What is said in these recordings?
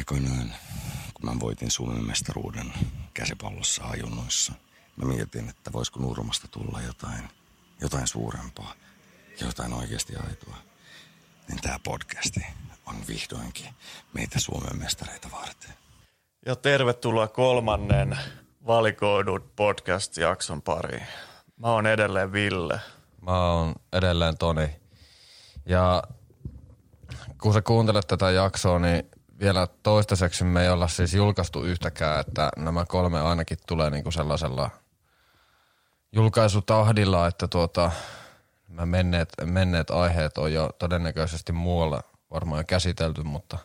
aikoinaan, kun mä voitin Suomen mestaruuden käsipallossa ajunnoissa, mä mietin, että voisiko Nurmasta tulla jotain, jotain suurempaa, jotain oikeasti aitoa. Niin tämä podcasti on vihdoinkin meitä Suomen mestareita varten. Ja tervetuloa kolmannen valikoidut podcast-jakson pariin. Mä oon edelleen Ville. Mä oon edelleen Toni. Ja kun sä kuuntelet tätä jaksoa, niin vielä toistaiseksi me ei olla siis julkaistu yhtäkään, että nämä kolme ainakin tulee niinku sellaisella julkaisutahdilla, että tuota, nämä menneet, menneet aiheet on jo todennäköisesti muualla varmaan käsitelty, mutta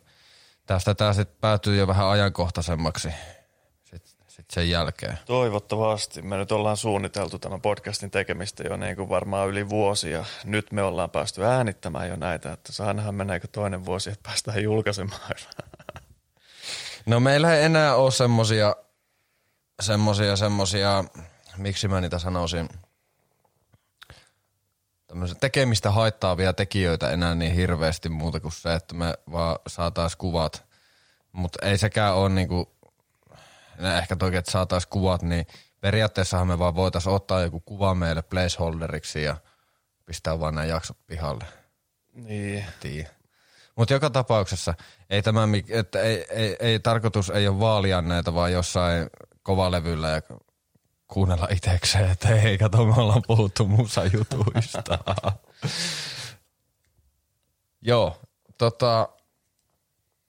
tästä tämä sitten päätyy jo vähän ajankohtaisemmaksi sit, sit sen jälkeen. Toivottavasti. Me nyt ollaan suunniteltu tämän podcastin tekemistä jo niin kuin varmaan yli vuosi ja nyt me ollaan päästy äänittämään jo näitä, että saa nähdä meneekö toinen vuosi, että päästään julkaisemaan. No meillä ei enää ole semmosia, semmosia, semmosia, miksi mä niitä sanoisin, tämmöisiä tekemistä haittaavia tekijöitä enää niin hirveästi muuta kuin se, että me vaan saatais kuvat. Mutta ei sekään ole niinku, no ehkä toki, että saatais kuvat, niin periaatteessahan me vaan voitais ottaa joku kuva meille placeholderiksi ja pistää vaan nämä jaksot pihalle. Niin. Tiiä. Mutta joka tapauksessa ei, tämä, että ei, ei, ei, tarkoitus ei ole vaalia näitä, vaan jossain kovalevyllä ja kuunnella itsekseen, että hei, kato, me ollaan puhuttu musajutuista. Joo, tota,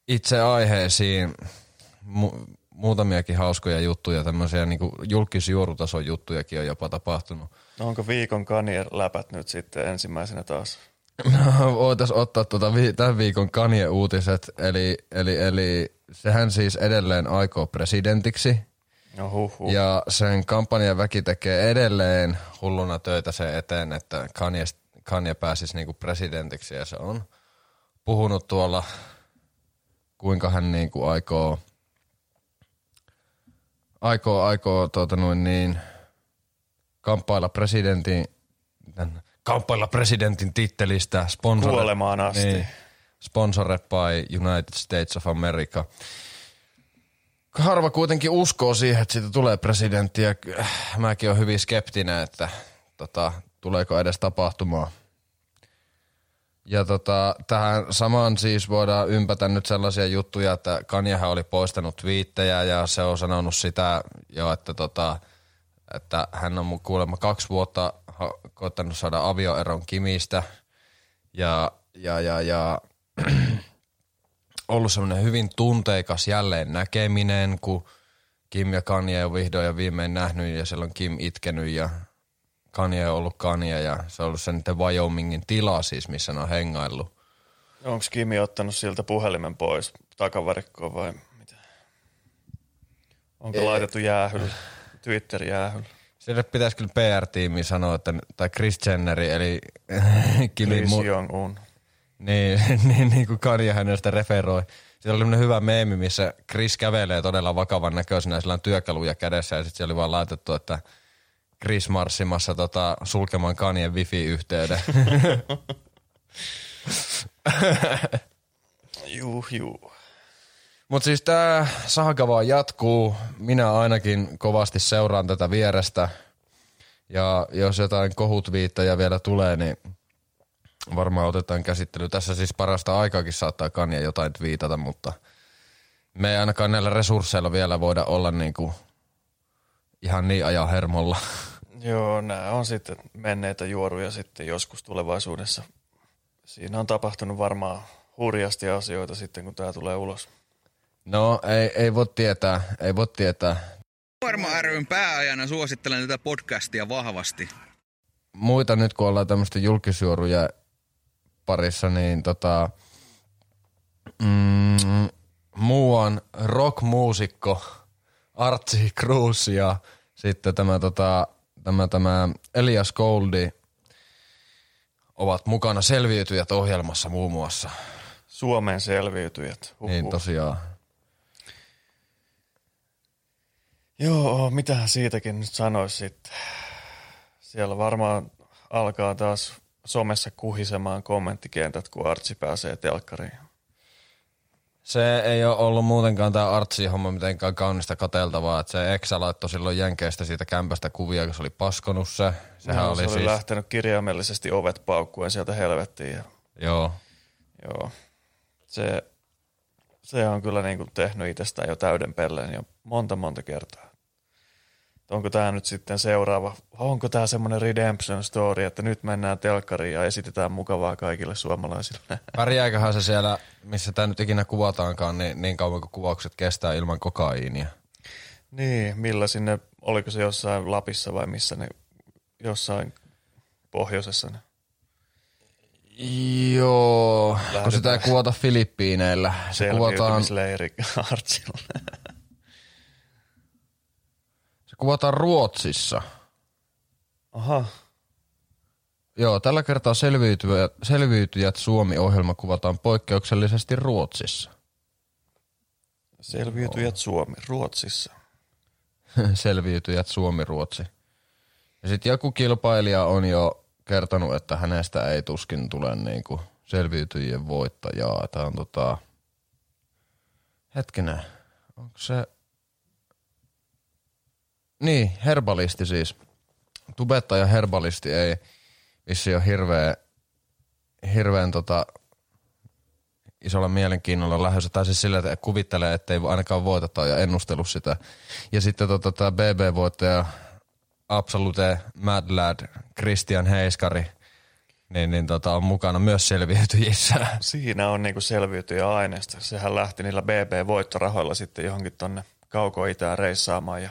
itse aiheisiin mu- muutamiakin hauskoja juttuja, tämmöisiä niin julkisjuorutason juttujakin on jopa tapahtunut. No onko viikon kanier läpät nyt sitten ensimmäisenä taas? No, voitais ottaa tuota vi- tämän viikon Kanye-uutiset, eli, eli, eli sehän siis edelleen aikoo presidentiksi. No huh, huh. Ja sen kampanjan väki tekee edelleen hulluna töitä sen eteen, että Kanye, Kanye pääsisi niinku presidentiksi ja se on puhunut tuolla, kuinka hän niinku aikoo, aikoo, aikoo tuota noin niin, kamppailla presidentin, kamppailla presidentin tittelistä sponsor, Kuolemaan asti. Niin, sponsored by United States of America. Harva kuitenkin uskoo siihen, että siitä tulee presidentti ja mäkin olen hyvin skeptinen, että tota, tuleeko edes tapahtumaan. Ja tota, tähän samaan siis voidaan ympätä nyt sellaisia juttuja, että Kanjahan oli poistanut twiittejä ja se on sanonut sitä jo, että, tota, että hän on kuulemma kaksi vuotta ha- koittanut saada avioeron Kimistä ja, ja, ja, ja ollut semmoinen hyvin tunteikas jälleen näkeminen, kun Kim ja Kanye on vihdoin ja viimein nähnyt ja siellä on Kim itkenyt ja Kanye on ollut Kanye ja se on ollut se niiden Wyomingin tila siis, missä ne on hengaillut. Onko Kimi ottanut siltä puhelimen pois takavarikkoon vai mitä? Onko Ei. laitettu jäähylle, Twitter jäähylle? Sille pitäisi kyllä PR-tiimi sanoa, että, tai Chris Jenneri, eli Kimin Chris mu- Jong-un. Niin, niin, niin kuin Kanye hänestä referoi. Siellä oli hyvä meemi, missä Chris kävelee todella vakavan näköisenä, sillä on työkaluja kädessä ja sitten siellä oli vaan laitettu, että Chris marssimassa tota, sulkemaan Kanyen wifi-yhteyden. Juu, juu. Mutta siis tämä saga vaan jatkuu. Minä ainakin kovasti seuraan tätä vierestä. Ja jos jotain kohutviittejä vielä tulee, niin varmaan otetaan käsittely. Tässä siis parasta aikaakin saattaa Kanye jotain viitata, mutta me ei ainakaan näillä resursseilla vielä voida olla niinku ihan niin ajan hermolla. Joo, nämä on sitten menneitä juoruja sitten joskus tulevaisuudessa. Siinä on tapahtunut varmaan hurjasti asioita sitten, kun tämä tulee ulos. No ei, ei voi tietää, ei voi tietää. Varma ryn pääajana suosittelen tätä podcastia vahvasti. muita nyt kun ollaan tämmöistä julkisuoruja parissa, niin tota, mm, muuan rockmuusikko Archie Cruz ja sitten tämä, tota, tämä, tämä Elias Goldi ovat mukana selviytyjät ohjelmassa muun muassa. Suomen selviytyjät. Huhhuh. Niin tosiaan. Joo, mitähän siitäkin nyt sanoisi sitten. Siellä varmaan alkaa taas somessa kuhisemaan kommenttikentät, kun Artsi pääsee telkkariin. Se ei ole ollut muutenkaan tämä artsi-homma mitenkään kaunista kateltavaa, että se Eksä laittoi silloin Jenkeistä siitä kämpästä kuvia, kun se oli paskonut se. Sehän no, oli, se oli siis... lähtenyt kirjaimellisesti ovet paukkuen sieltä helvettiin. Ja, Joo. joo, se, se on kyllä niin kuin tehnyt itsestään jo täyden pelleen jo monta monta kertaa. Onko tämä nyt sitten seuraava, onko tämä semmoinen redemption story, että nyt mennään telkkariin ja esitetään mukavaa kaikille suomalaisille. Pärjääköhän se siellä, missä tämä nyt ikinä kuvataankaan, niin, niin kauan kuin kuvaukset kestää ilman kokaiinia. Niin, millä sinne, oliko se jossain Lapissa vai missä ne, jossain pohjoisessa ne? Joo, kun Lähdetään. sitä ei kuvata Filippiineillä. Se kuvataan, Artsilla. se kuvataan Ruotsissa. Aha, Joo, tällä kertaa selviytyjät, selviytyjät Suomi-ohjelma kuvataan poikkeuksellisesti Ruotsissa. selviytyjät Suomi, Ruotsissa. selviytyjät Suomi-Ruotsi. Ja sitten joku kilpailija on jo kertonut, että hänestä ei tuskin tule niinku selviytyjien voittajaa. Tämä on tota... Hetkinen, onko se... Niin, herbalisti siis. Tubettaja herbalisti ei vissi ole hirveä, hirveän tota, isolla mielenkiinnolla lähdössä. Tai siis sillä, että kuvittelee, että ei ainakaan voiteta ja ennustellut sitä. Ja sitten tota, tämä BB-voittaja Absolute Mad Lad Christian Heiskari niin, niin tota, on mukana myös selviytyjissä. Siinä on niinku selviytyjä aineesta. Sehän lähti niillä BB-voittorahoilla sitten johonkin tonne kauko-itään reissaamaan. Ja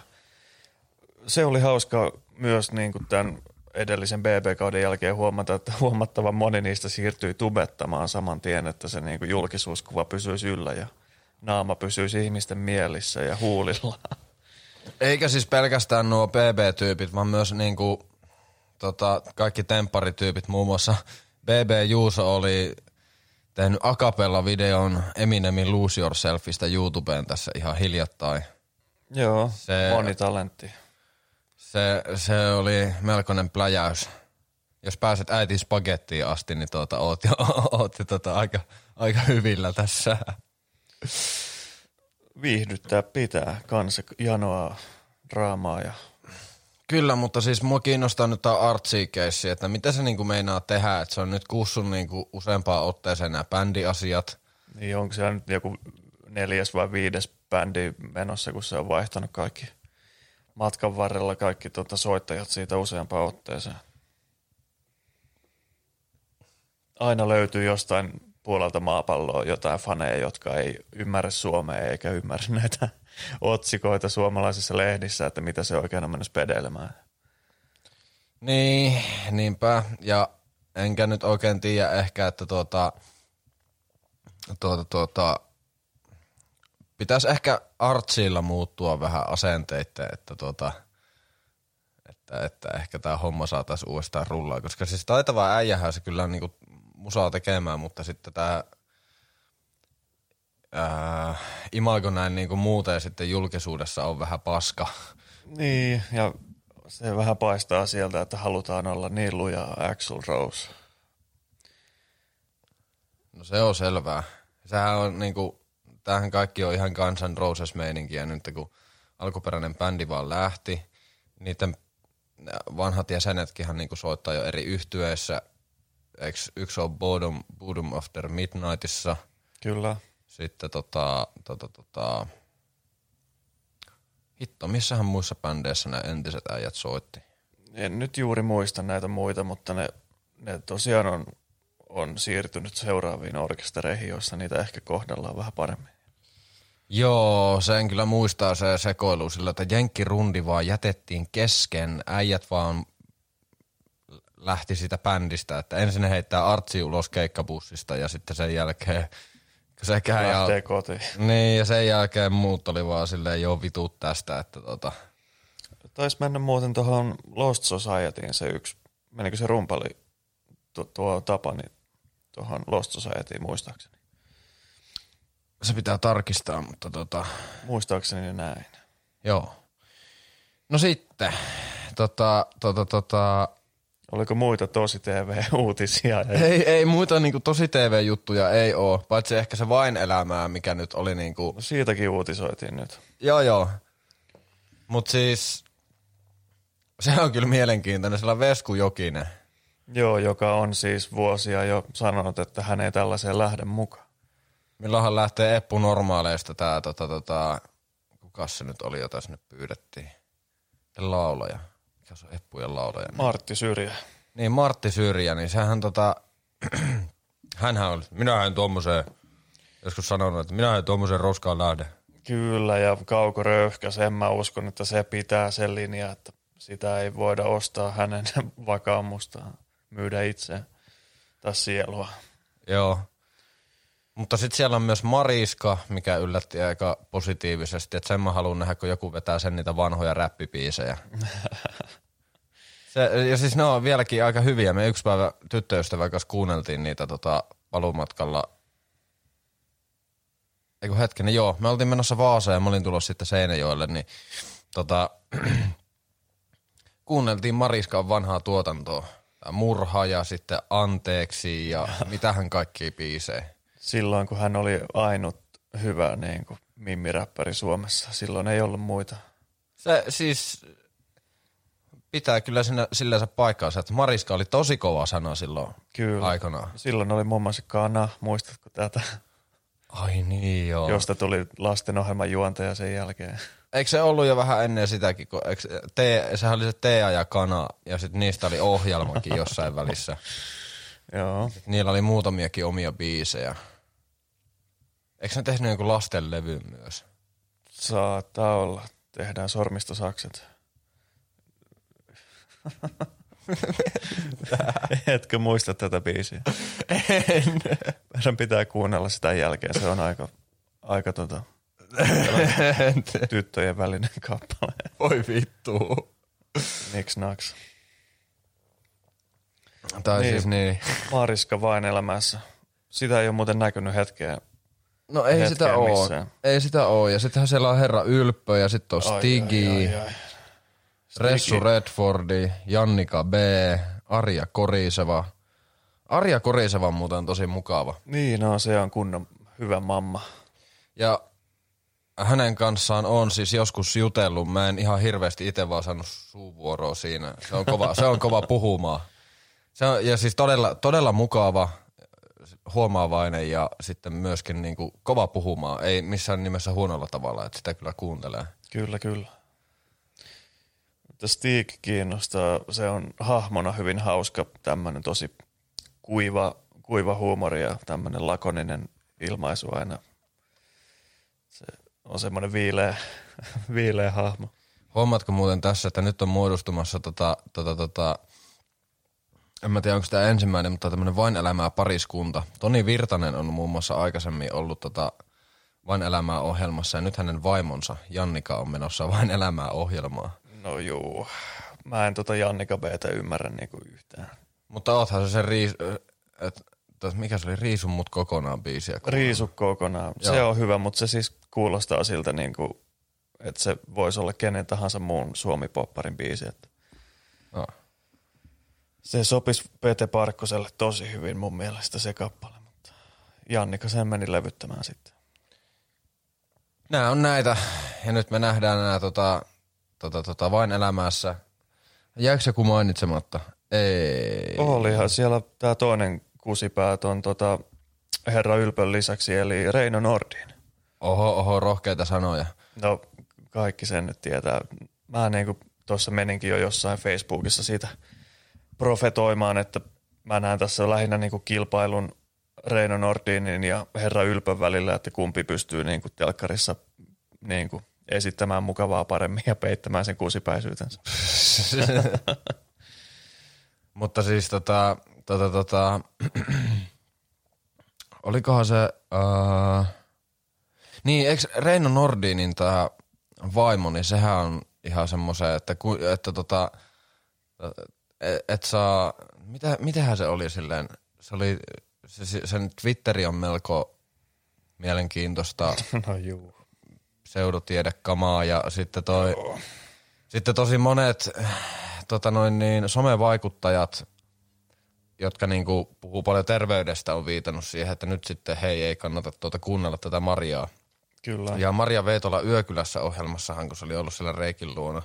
se oli hauska myös niinku tämän edellisen BB-kauden jälkeen huomata, että huomattavan moni niistä siirtyi tubettamaan saman tien, että se niinku julkisuuskuva pysyisi yllä ja naama pysyisi ihmisten mielissä ja huulilla. Eikä siis pelkästään nuo BB-tyypit, vaan myös niinku, tota, kaikki tempparityypit. Muun muassa BB Juuso oli tehnyt akapella-videon Eminemin Lose Yourselfista YouTubeen tässä ihan hiljattain. Joo, Se- se... monitalentti. Se, se oli melkoinen pläjäys. Jos pääset äitin spagettiin asti, niin tuota, oot, jo, oot jo tota, aika, aika hyvillä tässä. Viihdyttää pitää kanssa janoa draamaa ja Kyllä, mutta siis mua kiinnostaa nyt tämä keissi, että mitä se niinku meinaa tehdä, että se on nyt kussun niinku useampaan otteeseen nämä bändiasiat. Niin onko siellä nyt joku neljäs vai viides bändi menossa, kun se on vaihtanut kaikki matkan varrella kaikki tuota, soittajat siitä useampaan otteeseen. Aina löytyy jostain puolelta maapalloa jotain faneja, jotka ei ymmärrä suomea eikä ymmärrä näitä otsikoita suomalaisissa lehdissä, että mitä se oikein on mennyt pedelemään. Niin, niinpä. Ja enkä nyt oikein tiedä ehkä, että tuota, tuota, tuota, pitäisi ehkä artsilla muuttua vähän asenteita, että tuota, että, että ehkä tämä homma saataisiin uudestaan rullaa, koska siis taitava äijähän se kyllä niinku musaa tekemään, mutta sitten tämä imago näin niinku muuten sitten julkisuudessa on vähän paska. Niin, ja se vähän paistaa sieltä, että halutaan olla niin luja Axel Rose. No se on selvää. Sehän on niinku, tämähän kaikki on ihan kansan Roses meininkiä nyt, kun alkuperäinen bändi vaan lähti. Niiden vanhat jäsenetkinhan niinku soittaa jo eri yhtyeissä. Eiks yksi on Bottom of the Midnightissa. Kyllä. Sitten tota, tota, tota, hitto, missähän muissa bändeissä nämä entiset äijät soitti? En nyt juuri muista näitä muita, mutta ne, ne tosiaan on, on siirtynyt seuraaviin orkestereihin, joissa niitä ehkä kohdellaan vähän paremmin. Joo, sen kyllä muistaa se sekoilu sillä, että Jenkkirundi vaan jätettiin kesken, äijät vaan lähti sitä bändistä, että ensin ne heittää Artsi ulos keikkabussista ja sitten sen jälkeen sekä ja, kotiin. niin, ja sen jälkeen muut oli vaan silleen joo vitut tästä, että tota, Taisi mennä muuten tuohon Lost Societyin se yksi, menikö se rumpali tuo, tuo Tapani tuohon Lost Societyin muistaakseni. Se pitää tarkistaa, mutta tota, Muistaakseni näin. joo. No sitten, tota, tota, tota, Oliko muita tosi TV-uutisia? Ei, ei muita niinku tosi TV-juttuja ei oo, paitsi ehkä se vain elämää, mikä nyt oli niinku... No siitäkin uutisoitiin nyt. Joo, joo. Mut siis, se on kyllä mielenkiintoinen, sillä Vesku Jokinen. Joo, joka on siis vuosia jo sanonut, että hän ei tällaiseen lähde mukaan. Milloinhan lähtee Eppu Normaaleista tää tota tota, kukas se nyt oli, jota sinne pyydettiin? Laulaja. Mikä se on Eppujen laulaja? Martti Syrjä. Niin Martti Syrjä, niin sehän tota, hänhän oli, minä en tuommoiseen, joskus sanonut, että minä en tuommoiseen roskaan lähde. Kyllä, ja Kauko Röyhkäs, en mä uskon, että se pitää sen linjan, että sitä ei voida ostaa hänen vakaumustaan, myydä itse tai sielua. Joo. Mutta sitten siellä on myös Mariska, mikä yllätti aika positiivisesti, että sen mä haluan nähdä, kun joku vetää sen niitä vanhoja räppipiisejä. Se, ja siis ne on vieläkin aika hyviä. Me yksi päivä tyttöystävän kanssa kuunneltiin niitä tota, palumatkalla. Eiku hetkinen, joo. Me oltiin menossa Vaasaan ja mä olin tulossa sitten Seinäjoelle, niin tota, kuunneltiin Mariskan vanhaa tuotantoa. Murha ja sitten Anteeksi ja mitähän kaikki biisejä. Silloin, kun hän oli ainut hyvä niin kuin mimmiräppäri Suomessa, silloin ei ollut muita. Se siis pitää kyllä sinä, sillänsä paikkaansa, että Mariska oli tosi kova sana silloin Kyllä. aikanaan. Silloin oli muun muassa Kana, muistatko tätä, Ai niin joo. josta tuli lastenohjelman juontaja sen jälkeen. Eikö se ollut jo vähän ennen sitäkin, kun eikö, te, sehän oli se Tea ja Kana ja sitten niistä oli ohjelmakin jossain välissä. Joo. Niillä oli muutamiakin omia biisejä. Eikö ne tehnyt jonkun lastenlevyn myös? Saattaa olla. Tehdään sormistosakset. Etkö muista tätä biisiä? En. Meidän pitää kuunnella sitä jälkeen. Se on aika, aika tota, tyttöjen välinen kappale. Voi vittu. Niks naks. Tai Niin. siis niin. Mariska vain elämässä. Sitä ei ole muuten näkynyt hetkeen. No ei sitä oo. missään. Ei sitä oo. Ja sittenhän siellä on Herra Ylppö ja sitten on Ai, Stigi, ai, ai, ai. Ressu Redfordi, Jannika B, Arja Koriseva. Arja Koriseva on muuten tosi mukava. Niin, no se on kunnon hyvä mamma. Ja hänen kanssaan on siis joskus jutellut. Mä en ihan hirveästi itse vaan saanut suuvuoroa siinä. Se on kova, se on kova puhumaan. Se on, ja siis todella, todella mukava, huomaavainen ja sitten myöskin niin kuin kova puhumaan. Ei missään nimessä huonolla tavalla, että sitä kyllä kuuntelee. Kyllä, kyllä. Stig kiinnostaa. Se on hahmona hyvin hauska, tämmöinen tosi kuiva, kuiva huumori ja tämmöinen lakoninen ilmaisu aina. Se on semmoinen viileä, viileä hahmo. Huomaatko muuten tässä, että nyt on muodostumassa tota, tota, tota, en mä tiedä onko tämä ensimmäinen, mutta tämmöinen vain elämää pariskunta. Toni Virtanen on muun muassa aikaisemmin ollut tota vain elämää ohjelmassa ja nyt hänen vaimonsa Jannika on menossa vain elämää ohjelmaa. No juu, mä en tota Jannika Btä ymmärrä niinku yhtään. Mutta oothan se se riis, et, et, mikä se oli, Riisun mut kokonaan biisiä. Riisu kokonaan. Joo. Se on hyvä, mutta se siis kuulostaa siltä, niinku, että se voisi olla kenen tahansa muun Suomi-popparin biisi. Että No. Se sopisi Pete Parkkoselle tosi hyvin mun mielestä se kappale, mutta Jannika sen meni levyttämään sitten. Nämä on näitä, ja nyt me nähdään nämä tota, tota, tota, vain elämässä. Jääkö joku mainitsematta? Ei. Olihan siellä tämä toinen kusipäät on tota Herra Ylpön lisäksi, eli Reino Nordin. Oho, oho, rohkeita sanoja. No kaikki sen nyt tietää. Mä niinku tuossa meninkin jo jossain Facebookissa siitä profetoimaan, että mä näen tässä lähinnä niinku kilpailun Reino Nordinin ja Herra Ylpön välillä, että kumpi pystyy niinku telkkarissa niinku esittämään mukavaa paremmin ja peittämään sen kusipäisyytensä. Mutta siis tota, tota, tota, olikohan se, uh, niin eikö Reino Nordinin tämä vaimo, niin sehän on ihan semmoisen, että, että tota, et, et saa, mitä, mitähän se oli silleen, se oli, se, se- sen Twitteri on melko mielenkiintoista No juu. pseudotiedekamaa ja sitten toi, sitten tosi monet tota noin niin, somevaikuttajat, jotka niinku puhuu paljon terveydestä, on viitannut siihen, että nyt sitten hei ei kannata tuota kuunnella tätä Mariaa. Kyllä. Ja Maria Veitola Yökylässä ohjelmassahan, kun se oli ollut siellä Reikin luona,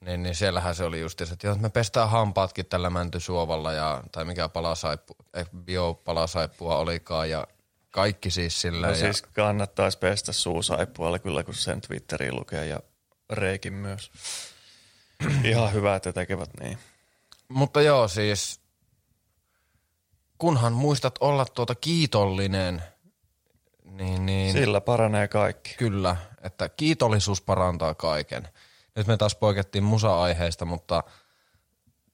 niin, niin siellähän se oli just, että joo, me pestään hampaatkin tällä mäntysuovalla ja, tai mikä palasaippu, eh, biopalasaippua olikaan ja kaikki siis sillä. No ja, siis kannattaisi pestä suusaippualla kyllä, kun sen Twitteriin lukee ja Reikin myös. Ihan hyvä, että tekevät niin. Mutta joo, siis kunhan muistat olla tuota kiitollinen, niin, niin Sillä paranee kaikki. kyllä, että kiitollisuus parantaa kaiken. Nyt me taas poikettiin musa-aiheesta, mutta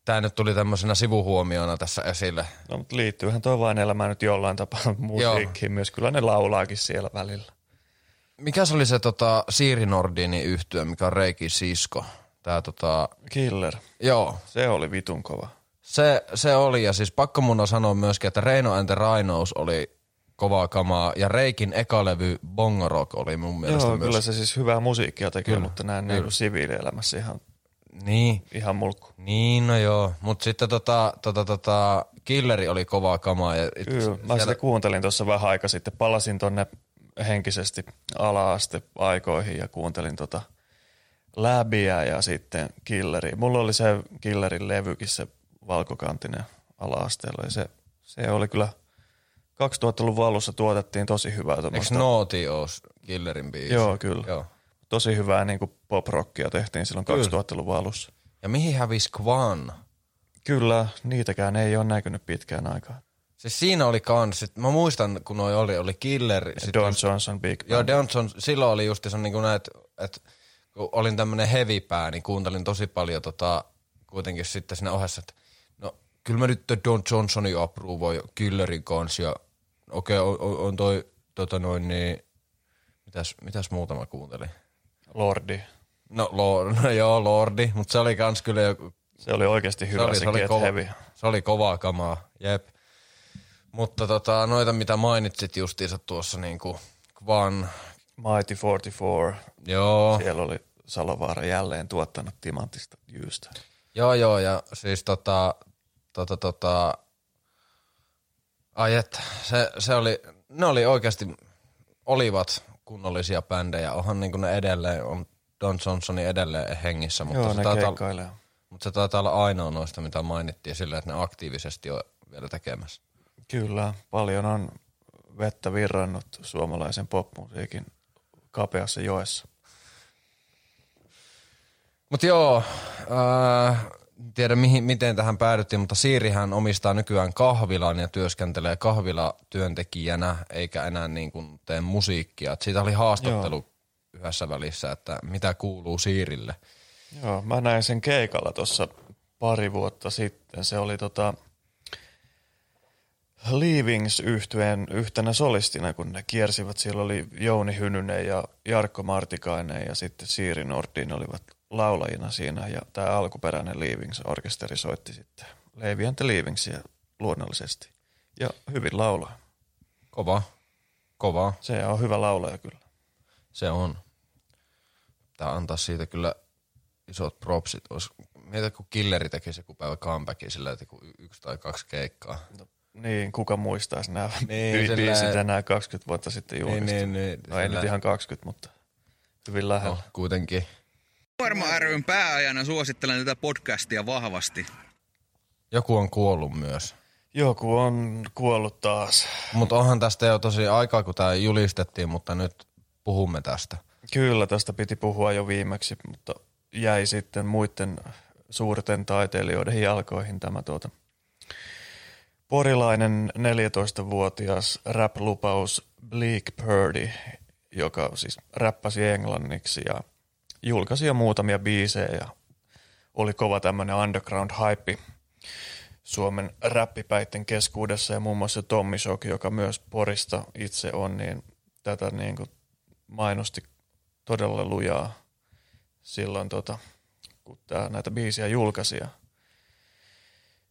tämä nyt tuli tämmöisenä sivuhuomiona tässä esille. No, mutta liittyyhän toi vain elämään nyt jollain tapaa musiikkiin myös. Kyllä ne laulaakin siellä välillä. Mikä se oli se tota, Siiri Nordinin yhtyö, mikä on Reiki Sisko? Tää tota, Killer. joo, Se oli vitun kova. se, se oli ja siis pakko mun on sanoa myöskin, että Reino and the Rhinos oli kovaa kamaa ja Reikin eka levy Bongo Rock oli mun mielestä Joo, myös. kyllä se siis hyvää musiikkia tekee, Kyllä, mutta näin niin siviilielämässä ihan, Niin, ihan mulkku. niin no joo, mutta sitten tota, tota, tota, Killeri oli kovaa kamaa. Ja it- Kyllä, mä sitä kuuntelin tuossa vähän aika sitten. Palasin tonne henkisesti ala-aste aikoihin ja kuuntelin tota läbiä ja sitten killeri. Mulla oli se killerin levykin, se valkokantinen ala-asteella ja se, se oli kyllä 2000-luvun alussa tuotettiin tosi hyvää Eikö tuommoista. Nooti ole Killerin biisi? Joo, kyllä. Joo. Tosi hyvää niin kuin pop-rockia tehtiin silloin Kyllä. 2000-luvun alussa. Ja mihin hävisi Kwan? Kyllä, niitäkään ei ole näkynyt pitkään aikaan. Siis siinä oli kans, sit mä muistan kun noi oli, oli Killer. sit Don oli- Johnson Big Band. Joo, Johnson, silloin oli just se niin että et, kun olin tämmönen heavy-pää, niin kuuntelin tosi paljon tota, kuitenkin sitten siinä ohessa, että no kyllä mä nyt Don Johnsonin approvoin Killerin kanssa ja okei, okay, on, on toi tota noin niin, mitäs, mitäs muuta mä kuuntelin? Lordi. No, Lord, no joo, Lordi, mutta se oli kans kyllä joku, Se oli oikeasti hyvä se oli, se oli, kova, heavy. se oli kovaa kamaa, jep. Mutta tota, noita mitä mainitsit justiinsa tuossa niinku, vaan, Mighty 44. joo, Siellä oli Salovaara jälleen tuottanut timantista jyystä. Joo, joo, ja siis tota, tota, tota, ai että, se, se oli, ne oli oikeasti, olivat kunnollisia bändejä, onhan niinku ne edelleen, on Don Johnsonin edelleen hengissä, mutta, Joo, se ne taitaa, keikkailee. mutta se taitaa olla ainoa noista, mitä mainittiin sillä, että ne aktiivisesti on vielä tekemässä. Kyllä, paljon on vettä virrannut suomalaisen popmusiikin kapeassa joessa. Mutta joo, äh, tiedä mihin, miten tähän päädyttiin, mutta Siirihän omistaa nykyään kahvilan ja työskentelee kahvilatyöntekijänä, eikä enää niin kuin tee musiikkia. Et siitä oli haastattelu joo. yhdessä välissä, että mitä kuuluu Siirille. Joo, mä näin sen keikalla tuossa pari vuotta sitten. Se oli tota Leavings yhtyeen yhtenä solistina, kun ne kiersivät. Siellä oli Jouni Hynynen ja Jarkko Martikainen ja sitten Siiri Nordin olivat laulajina siinä. Ja tämä alkuperäinen Leavings-orkesteri soitti sitten Levi and the Leavingsia luonnollisesti. Ja hyvin laulaa. Kova, kova, Se on hyvä laulaja kyllä. se on. Tää antaa siitä kyllä isot propsit. Ois, mieti, kun Killeri tekisi joku päivä comebackin sillä, että y- yksi tai kaksi keikkaa. Niin, kuka muistaisi nämä Niin, niin, sillä- biisit enää 20 vuotta sitten Niin, julkaistu. niin, niin, no ei sillä- nyt ihan 20, mutta hyvin lähellä. No, kuitenkin. Kuorma ryn pääajana suosittelen tätä podcastia vahvasti. Joku on kuollut myös. Joku on kuollut taas. Mutta onhan tästä jo tosi aikaa, kun tämä julistettiin, mutta nyt puhumme tästä. Kyllä, tästä piti puhua jo viimeksi, mutta jäi sitten muiden suurten taiteilijoiden jalkoihin tämä tuota porilainen 14-vuotias rap-lupaus Bleak Purdy, joka siis räppäsi englanniksi ja julkaisi jo muutamia biisejä ja oli kova tämmöinen underground hype Suomen räppipäitten keskuudessa ja muun muassa Tommi Shock, joka myös Porista itse on, niin tätä niin kuin mainosti todella lujaa silloin, tota, kun tää, näitä biisiä julkaisi. Ja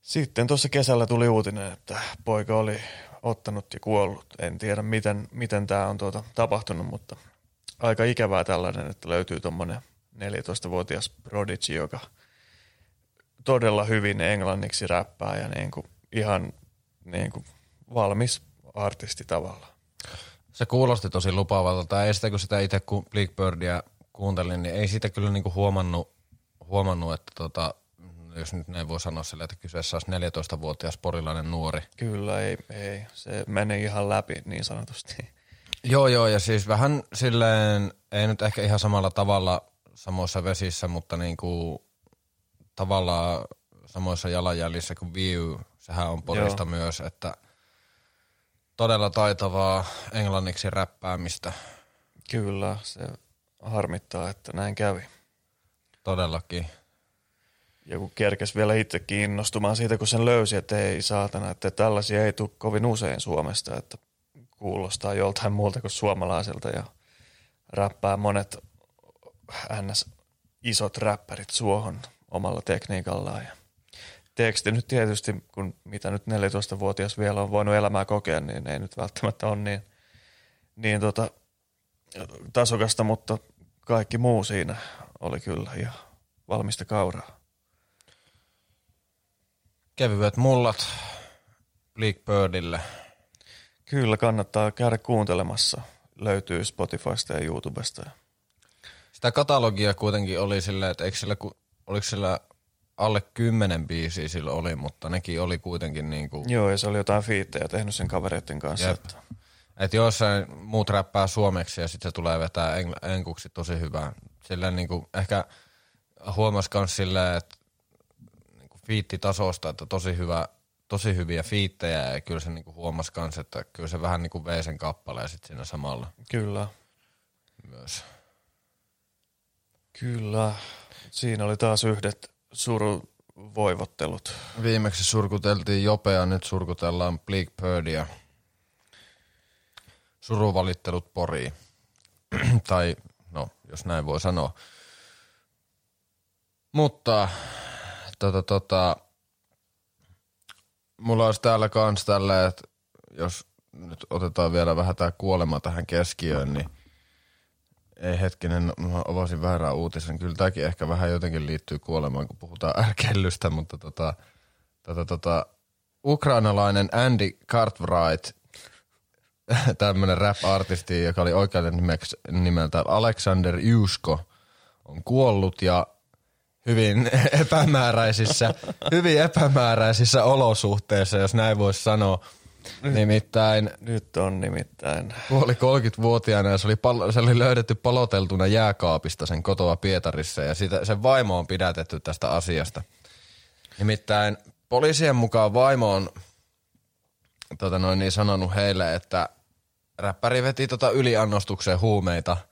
sitten tuossa kesällä tuli uutinen, että poika oli ottanut ja kuollut. En tiedä, miten, miten tämä on tuota, tapahtunut, mutta aika ikävää tällainen, että löytyy tuommoinen 14-vuotias prodigy, joka todella hyvin englanniksi räppää ja niin kuin ihan niin kuin valmis artisti tavallaan. Se kuulosti tosi lupaavalta. Tai ei sitä, kun sitä itse kun Bleakbirdia kuuntelin, niin ei siitä kyllä niinku huomannut, huomannut, että tota, jos nyt näin voi sanoa sille, että kyseessä olisi 14-vuotias porilainen nuori. Kyllä, ei, ei. Se meni ihan läpi niin sanotusti. Joo, joo, ja siis vähän silleen, ei nyt ehkä ihan samalla tavalla samoissa vesissä, mutta niinku tavallaan samoissa jalanjäljissä kuin View, sehän on Porista joo. myös, että todella taitavaa englanniksi räppäämistä. Kyllä, se harmittaa, että näin kävi. Todellakin. Ja kun kerkes vielä itse kiinnostumaan siitä, kun sen löysi, että ei saatana, että tällaisia ei tule kovin usein Suomesta, että kuulostaa joltain muulta kuin suomalaiselta ja räppää monet ns. isot räppärit suohon omalla tekniikallaan. Ja teksti nyt tietysti, kun mitä nyt 14-vuotias vielä on voinut elämää kokea, niin ei nyt välttämättä ole niin, niin tota, tasokasta, mutta kaikki muu siinä oli kyllä ihan valmista kauraa. Kevyet mullat Bleakbirdille. Kyllä kannattaa käydä kuuntelemassa. Löytyy Spotifysta ja YouTubesta. Sitä katalogia kuitenkin oli silleen, että eikö sillä, oliko sillä alle kymmenen biisiä sillä oli, mutta nekin oli kuitenkin niin kuin... Joo, ja se oli jotain fiittejä tehnyt sen kavereiden kanssa. Jep. Että... Et jos muut räppää suomeksi ja sitten se tulee vetää engl- enkuksi tosi hyvää. Silleen niin kuin ehkä huomasi myös silleen, että niin kuin fiittitasosta, että tosi hyvä, tosi hyviä fiittejä ja kyllä se niin kuin huomasi myös, että kyllä se vähän niin kuin vei sen kappaleen sitten siinä samalla. Kyllä. Myös. Kyllä. Siinä oli taas yhdet suruvoivottelut. Viimeksi surkuteltiin Jopea, nyt surkutellaan Bleak Birdia. Suruvalittelut Poriin. tai no, jos näin voi sanoa. Mutta tota, tota, mulla olisi täällä kans tällä, että jos nyt otetaan vielä vähän tämä kuolema tähän keskiöön, niin ei hetkinen, mä avasin väärää uutisen. Kyllä tämäkin ehkä vähän jotenkin liittyy kuolemaan, kun puhutaan ärkellystä, mutta tota, tota, tota, ukrainalainen Andy Cartwright, tämmöinen rap-artisti, joka oli nimeksi, nimeltä Alexander Jusko, on kuollut ja hyvin epämääräisissä, hyvin epämääräisissä olosuhteissa, jos näin voisi sanoa. Nyt, nimittäin... Nyt on nimittäin. Puoli 30-vuotiaana ja se oli, pal- se oli löydetty paloteltuna jääkaapista sen kotoa Pietarissa ja sitä, sen vaimo on pidätetty tästä asiasta. Nimittäin poliisien mukaan vaimo on tota noin niin sanonut heille, että räppäri veti tota yliannostukseen huumeita –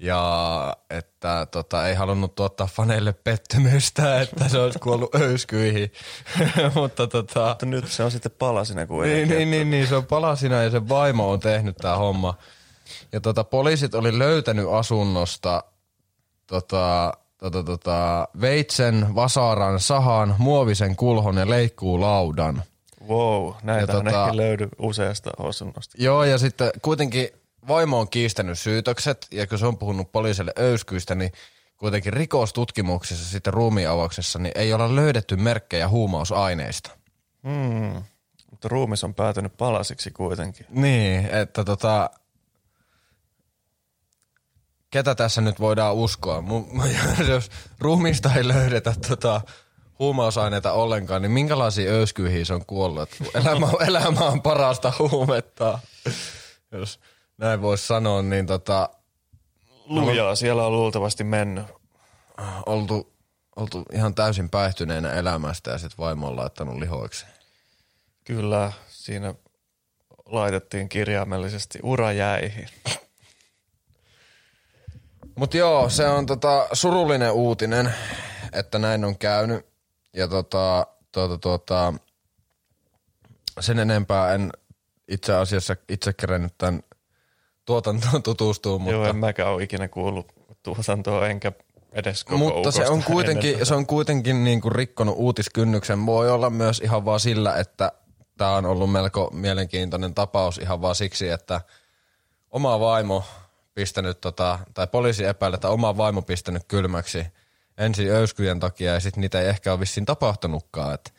ja että tota, ei halunnut tuottaa faneille pettymystä, että se olisi kuollut öyskyihin. Mutta, tota, Mutta nyt se on sitten palasina kuin niin, niin, niin, niin, se on palasina ja se vaimo on tehnyt tämä homma. Ja tota, poliisit oli löytänyt asunnosta tota, tota, tota, veitsen, vasaran, sahan, muovisen kulhon ja leikkuulaudan. Wow, näitä ja, tota, ei löydy useasta asunnosta. Joo, ja sitten kuitenkin vaimo on kiistänyt syytökset ja kun se on puhunut poliisille öyskyistä, niin kuitenkin rikostutkimuksessa sitten ruumiavauksessa niin ei olla löydetty merkkejä huumausaineista. Hmm. Mutta ruumis on päätynyt palasiksi kuitenkin. Niin, että tota, ketä tässä nyt voidaan uskoa? jos ruumista ei löydetä tota, huumausaineita ollenkaan, niin minkälaisia öyskyihin se on kuollut? Elämä, elämä on parasta huumetta. Jos näin voisi sanoa, niin tota... Lujaa siellä on luultavasti mennyt. Oltu, oltu ihan täysin päihtyneenä elämästä ja sitten vaimo on laittanut lihoiksi. Kyllä, siinä laitettiin kirjaimellisesti urajäihin. Mutta joo, se on tota surullinen uutinen, että näin on käynyt. Ja tota, tota, tota, sen enempää en itse asiassa itse kerennyt tämän tuotantoon tutustuu. Mutta... Joo, en mäkään ole ikinä kuullut tuotantoa, enkä edes koko Mutta se on kuitenkin, se on kuitenkin niin kuin rikkonut uutiskynnyksen. Voi olla myös ihan vaan sillä, että tämä on ollut melko mielenkiintoinen tapaus ihan vaan siksi, että oma vaimo pistänyt, tota, tai poliisi epäilee, että oma vaimo pistänyt kylmäksi ensin öyskyjen takia ja sitten niitä ei ehkä ole vissiin tapahtunutkaan. Et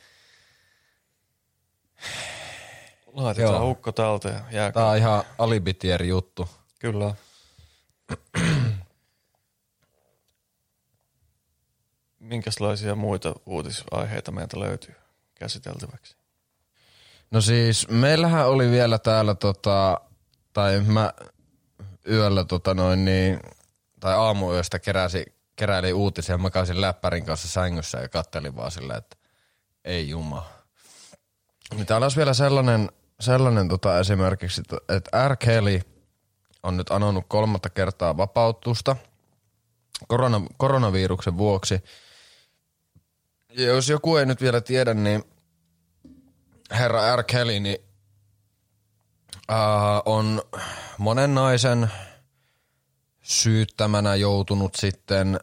Laitetaan Joo. ukko talteen. Jääkö? tää on ihan alibitieri juttu. Kyllä. Minkälaisia muita uutisaiheita meiltä löytyy käsiteltäväksi? No siis meillähän oli vielä täällä tota, tai mä yöllä tota noin niin, tai aamuyöstä keräsi, keräilin uutisia, makasin läppärin kanssa sängyssä ja kattelin vaan silleen, että ei juma. Niin täällä olisi vielä sellainen, sellainen tota esimerkiksi, että R. Kelly on nyt anonut kolmatta kertaa vapautusta korona, koronaviruksen vuoksi. Ja jos joku ei nyt vielä tiedä, niin herra R. Kelly niin, äh, on monen naisen syyttämänä joutunut sitten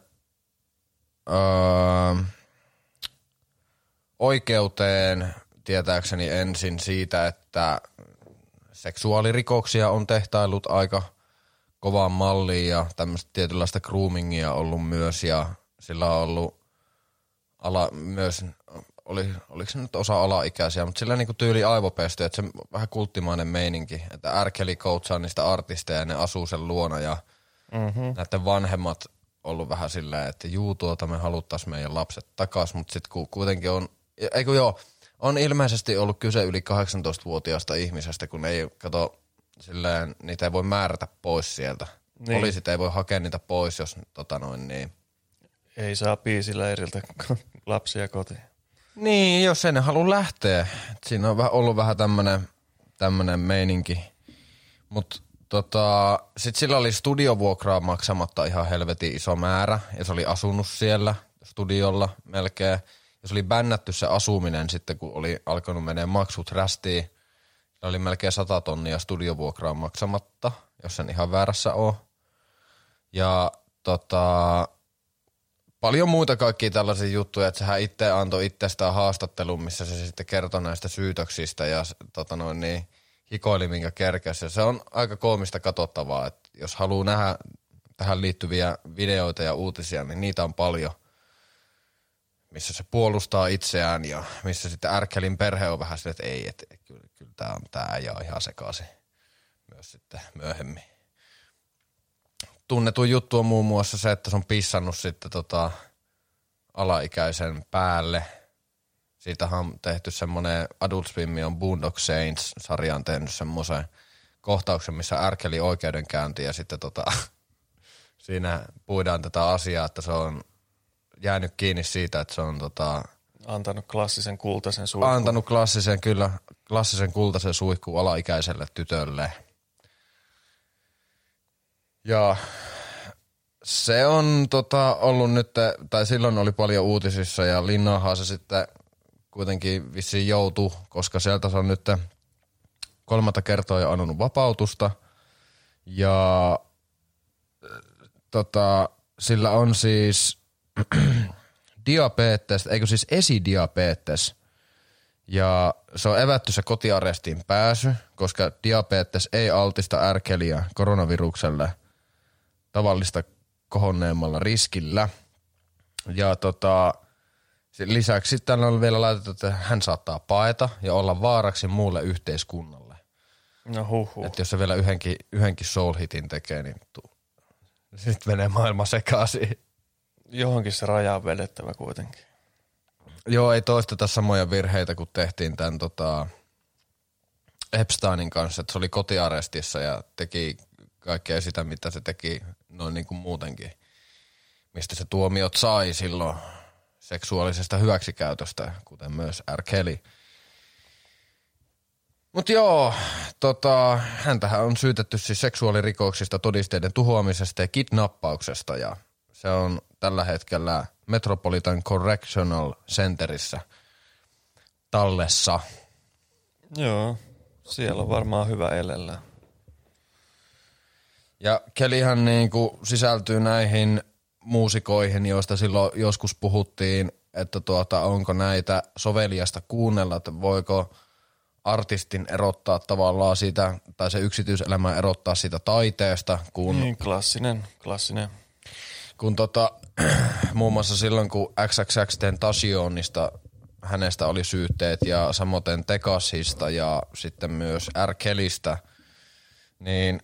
äh, oikeuteen tietääkseni ensin siitä, että seksuaalirikoksia on tehtailut aika kovaan malliin ja tämmöistä tietynlaista groomingia ollut myös ja sillä on ollut ala, myös, oli, oliko se nyt osa alaikäisiä, mutta sillä niinku tyyli aivopesty, että se on vähän kulttimainen meininki, että ärkeli coachaa niistä artisteja ja ne asuu sen luona ja mm-hmm. näiden vanhemmat ollut vähän silleen, että juu tuota me haluttais meidän lapset takas, mutta sitten kuitenkin on, eikö joo, on ilmeisesti ollut kyse yli 18-vuotiaasta ihmisestä, kun ei kato silleen, niitä ei voi määrätä pois sieltä. Niin. Poliisit ei voi hakea niitä pois, jos tota noin niin. Ei saa biisillä eriltä lapsia kotiin. Niin, jos ei ne halua lähteä. Siinä on ollut vähän tämmönen, tämmönen meininki. Mutta tota, sit sillä oli studiovuokraa maksamatta ihan helvetin iso määrä. Ja se oli asunut siellä studiolla melkein. Ja se oli bännätty se asuminen sitten, kun oli alkanut menee maksut rästiin. Se oli melkein 100 tonnia studiovuokraa maksamatta, jos sen ihan väärässä oo. Ja tota, paljon muita kaikkia tällaisia juttuja, että sehän itse antoi itsestään haastattelun, missä se sitten kertoi näistä syytöksistä ja tota noin niin, hikoili minkä kerkesi. Ja se on aika koomista katsottavaa, että jos haluaa nähdä tähän liittyviä videoita ja uutisia, niin niitä on paljon, missä se puolustaa itseään ja missä sitten Ärkelin perhe on vähän silleen, että ei, että kyllä, kyllä tämä tämä äijä on ihan sekaisin myös sitten myöhemmin tunnetun juttu on muun muassa se, että se on pissannut sitten tota alaikäisen päälle. Siitähän on tehty semmoinen Adult Swim on Boondock Saints-sarja on tehnyt semmoisen kohtauksen, missä ärkeli oikeudenkäynti ja sitten tota, siinä puidaan tätä asiaa, että se on jäänyt kiinni siitä, että se on tota, Antanut klassisen kultaisen suihkun. antanut klassisen, kyllä, klassisen kultaisen suihkuun alaikäiselle tytölle. Ja se on tota, ollut nyt, tai silloin oli paljon uutisissa ja Linnahan se sitten kuitenkin vissiin joutui, koska sieltä se on nyt kolmatta kertaa jo anonut vapautusta. Ja tota, sillä on siis diabetes, eikö siis esidiabetes. Ja se on evätty se kotiarestiin pääsy, koska diabetes ei altista ärkeliä koronavirukselle tavallista kohonneemmalla riskillä. Ja tota, lisäksi tänne on vielä laitettu, että hän saattaa paeta ja olla vaaraksi muulle yhteiskunnalle. No huhu. Että jos se vielä yhdenkin, yhdenkin soul hitin tekee, niin sitten menee maailma sekaisin. Johonkin se raja on vedettävä kuitenkin. Joo, ei toisteta samoja virheitä kuin tehtiin tämän tota, Epsteinin kanssa, että se oli kotiarestissa ja teki kaikkea sitä, mitä se teki noin niin kuin muutenkin. Mistä se tuomiot sai silloin seksuaalisesta hyväksikäytöstä, kuten myös R. Kelly. Mutta joo, tota, häntähän on syytetty siis seksuaalirikoksista, todisteiden tuhoamisesta ja kidnappauksesta ja se on tällä hetkellä Metropolitan Correctional Centerissä tallessa. Joo, siellä on varmaan hyvä elellä. Ja Kelihän niinku sisältyy näihin muusikoihin, joista silloin joskus puhuttiin, että tuota, onko näitä soveliasta kuunnella, että voiko artistin erottaa tavallaan sitä, tai se yksityiselämä erottaa siitä taiteesta, kun Niin, klassinen, klassinen. Kun tota, muun muassa silloin kun XXX Tentacionista hänestä oli syytteet ja samoin Tekasista ja sitten myös R. Kelistä, niin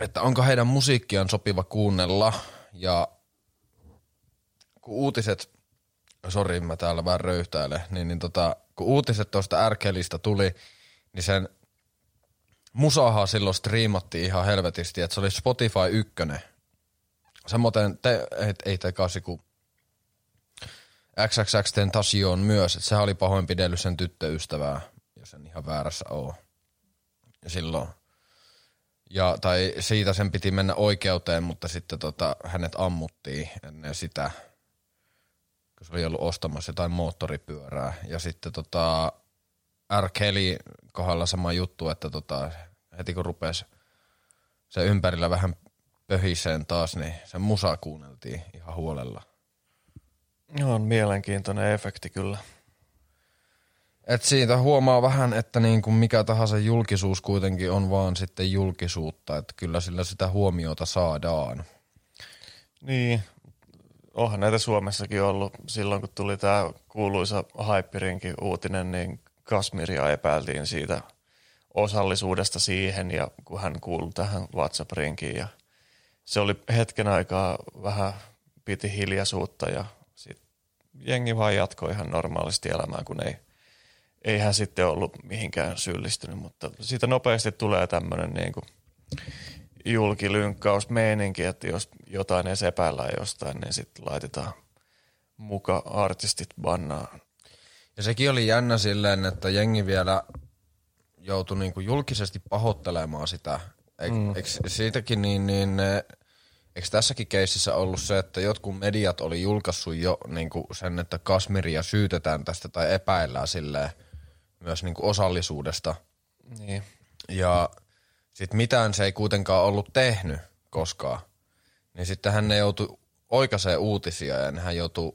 että onko heidän musiikkiaan sopiva kuunnella ja kun uutiset, sori mä täällä vähän röyhtäilen, niin, niin tota, kun uutiset tuosta R. Kelistä tuli, niin sen musahaa silloin striimattiin ihan helvetisti, että se oli Spotify ykkönen. Samoin te, ei, ei Tekasi, kun XXX Tentacion myös, että sehän oli pahoinpidellyt sen tyttöystävää, jos en ihan väärässä oo. Ja silloin. Ja, tai siitä sen piti mennä oikeuteen, mutta sitten tota, hänet ammuttiin ennen sitä, kun se oli ollut ostamassa jotain moottoripyörää. Ja sitten tota, R. Kelly kohdalla sama juttu, että tota, heti kun rupesi se ympärillä vähän pöhiseen taas, niin se musa kuunneltiin ihan huolella. On mielenkiintoinen efekti kyllä. Et siitä huomaa vähän, että niin kuin mikä tahansa julkisuus kuitenkin on vaan sitten julkisuutta, että kyllä sillä sitä huomiota saadaan. Niin, onhan näitä Suomessakin ollut. Silloin kun tuli tämä kuuluisa Hyperinkin uutinen, niin Kasmiria epäiltiin siitä osallisuudesta siihen ja kun hän kuului tähän WhatsApp-rinkiin ja se oli hetken aikaa vähän piti hiljaisuutta ja jengi vaan jatkoi ihan normaalisti elämään, kun ei, ei hän sitten ollut mihinkään syyllistynyt, mutta siitä nopeasti tulee tämmöinen niin kuin julkilynkkausmeininki, että jos jotain edes epäillään jostain, niin sitten laitetaan muka artistit bannaan. Ja sekin oli jännä silleen, että jengi vielä joutui niin kuin julkisesti pahoittelemaan sitä. Eikö, mm. eikö siitäkin niin, niin Eikö tässäkin keississä ollut se, että jotkut mediat oli julkaissut jo niin kuin sen, että Kasmiria syytetään tästä tai epäillään silleen myös niin kuin osallisuudesta. Niin. Ja sitten mitään se ei kuitenkaan ollut tehnyt koskaan. Niin sitten hän ne joutui oikaisee uutisia ja hän joutui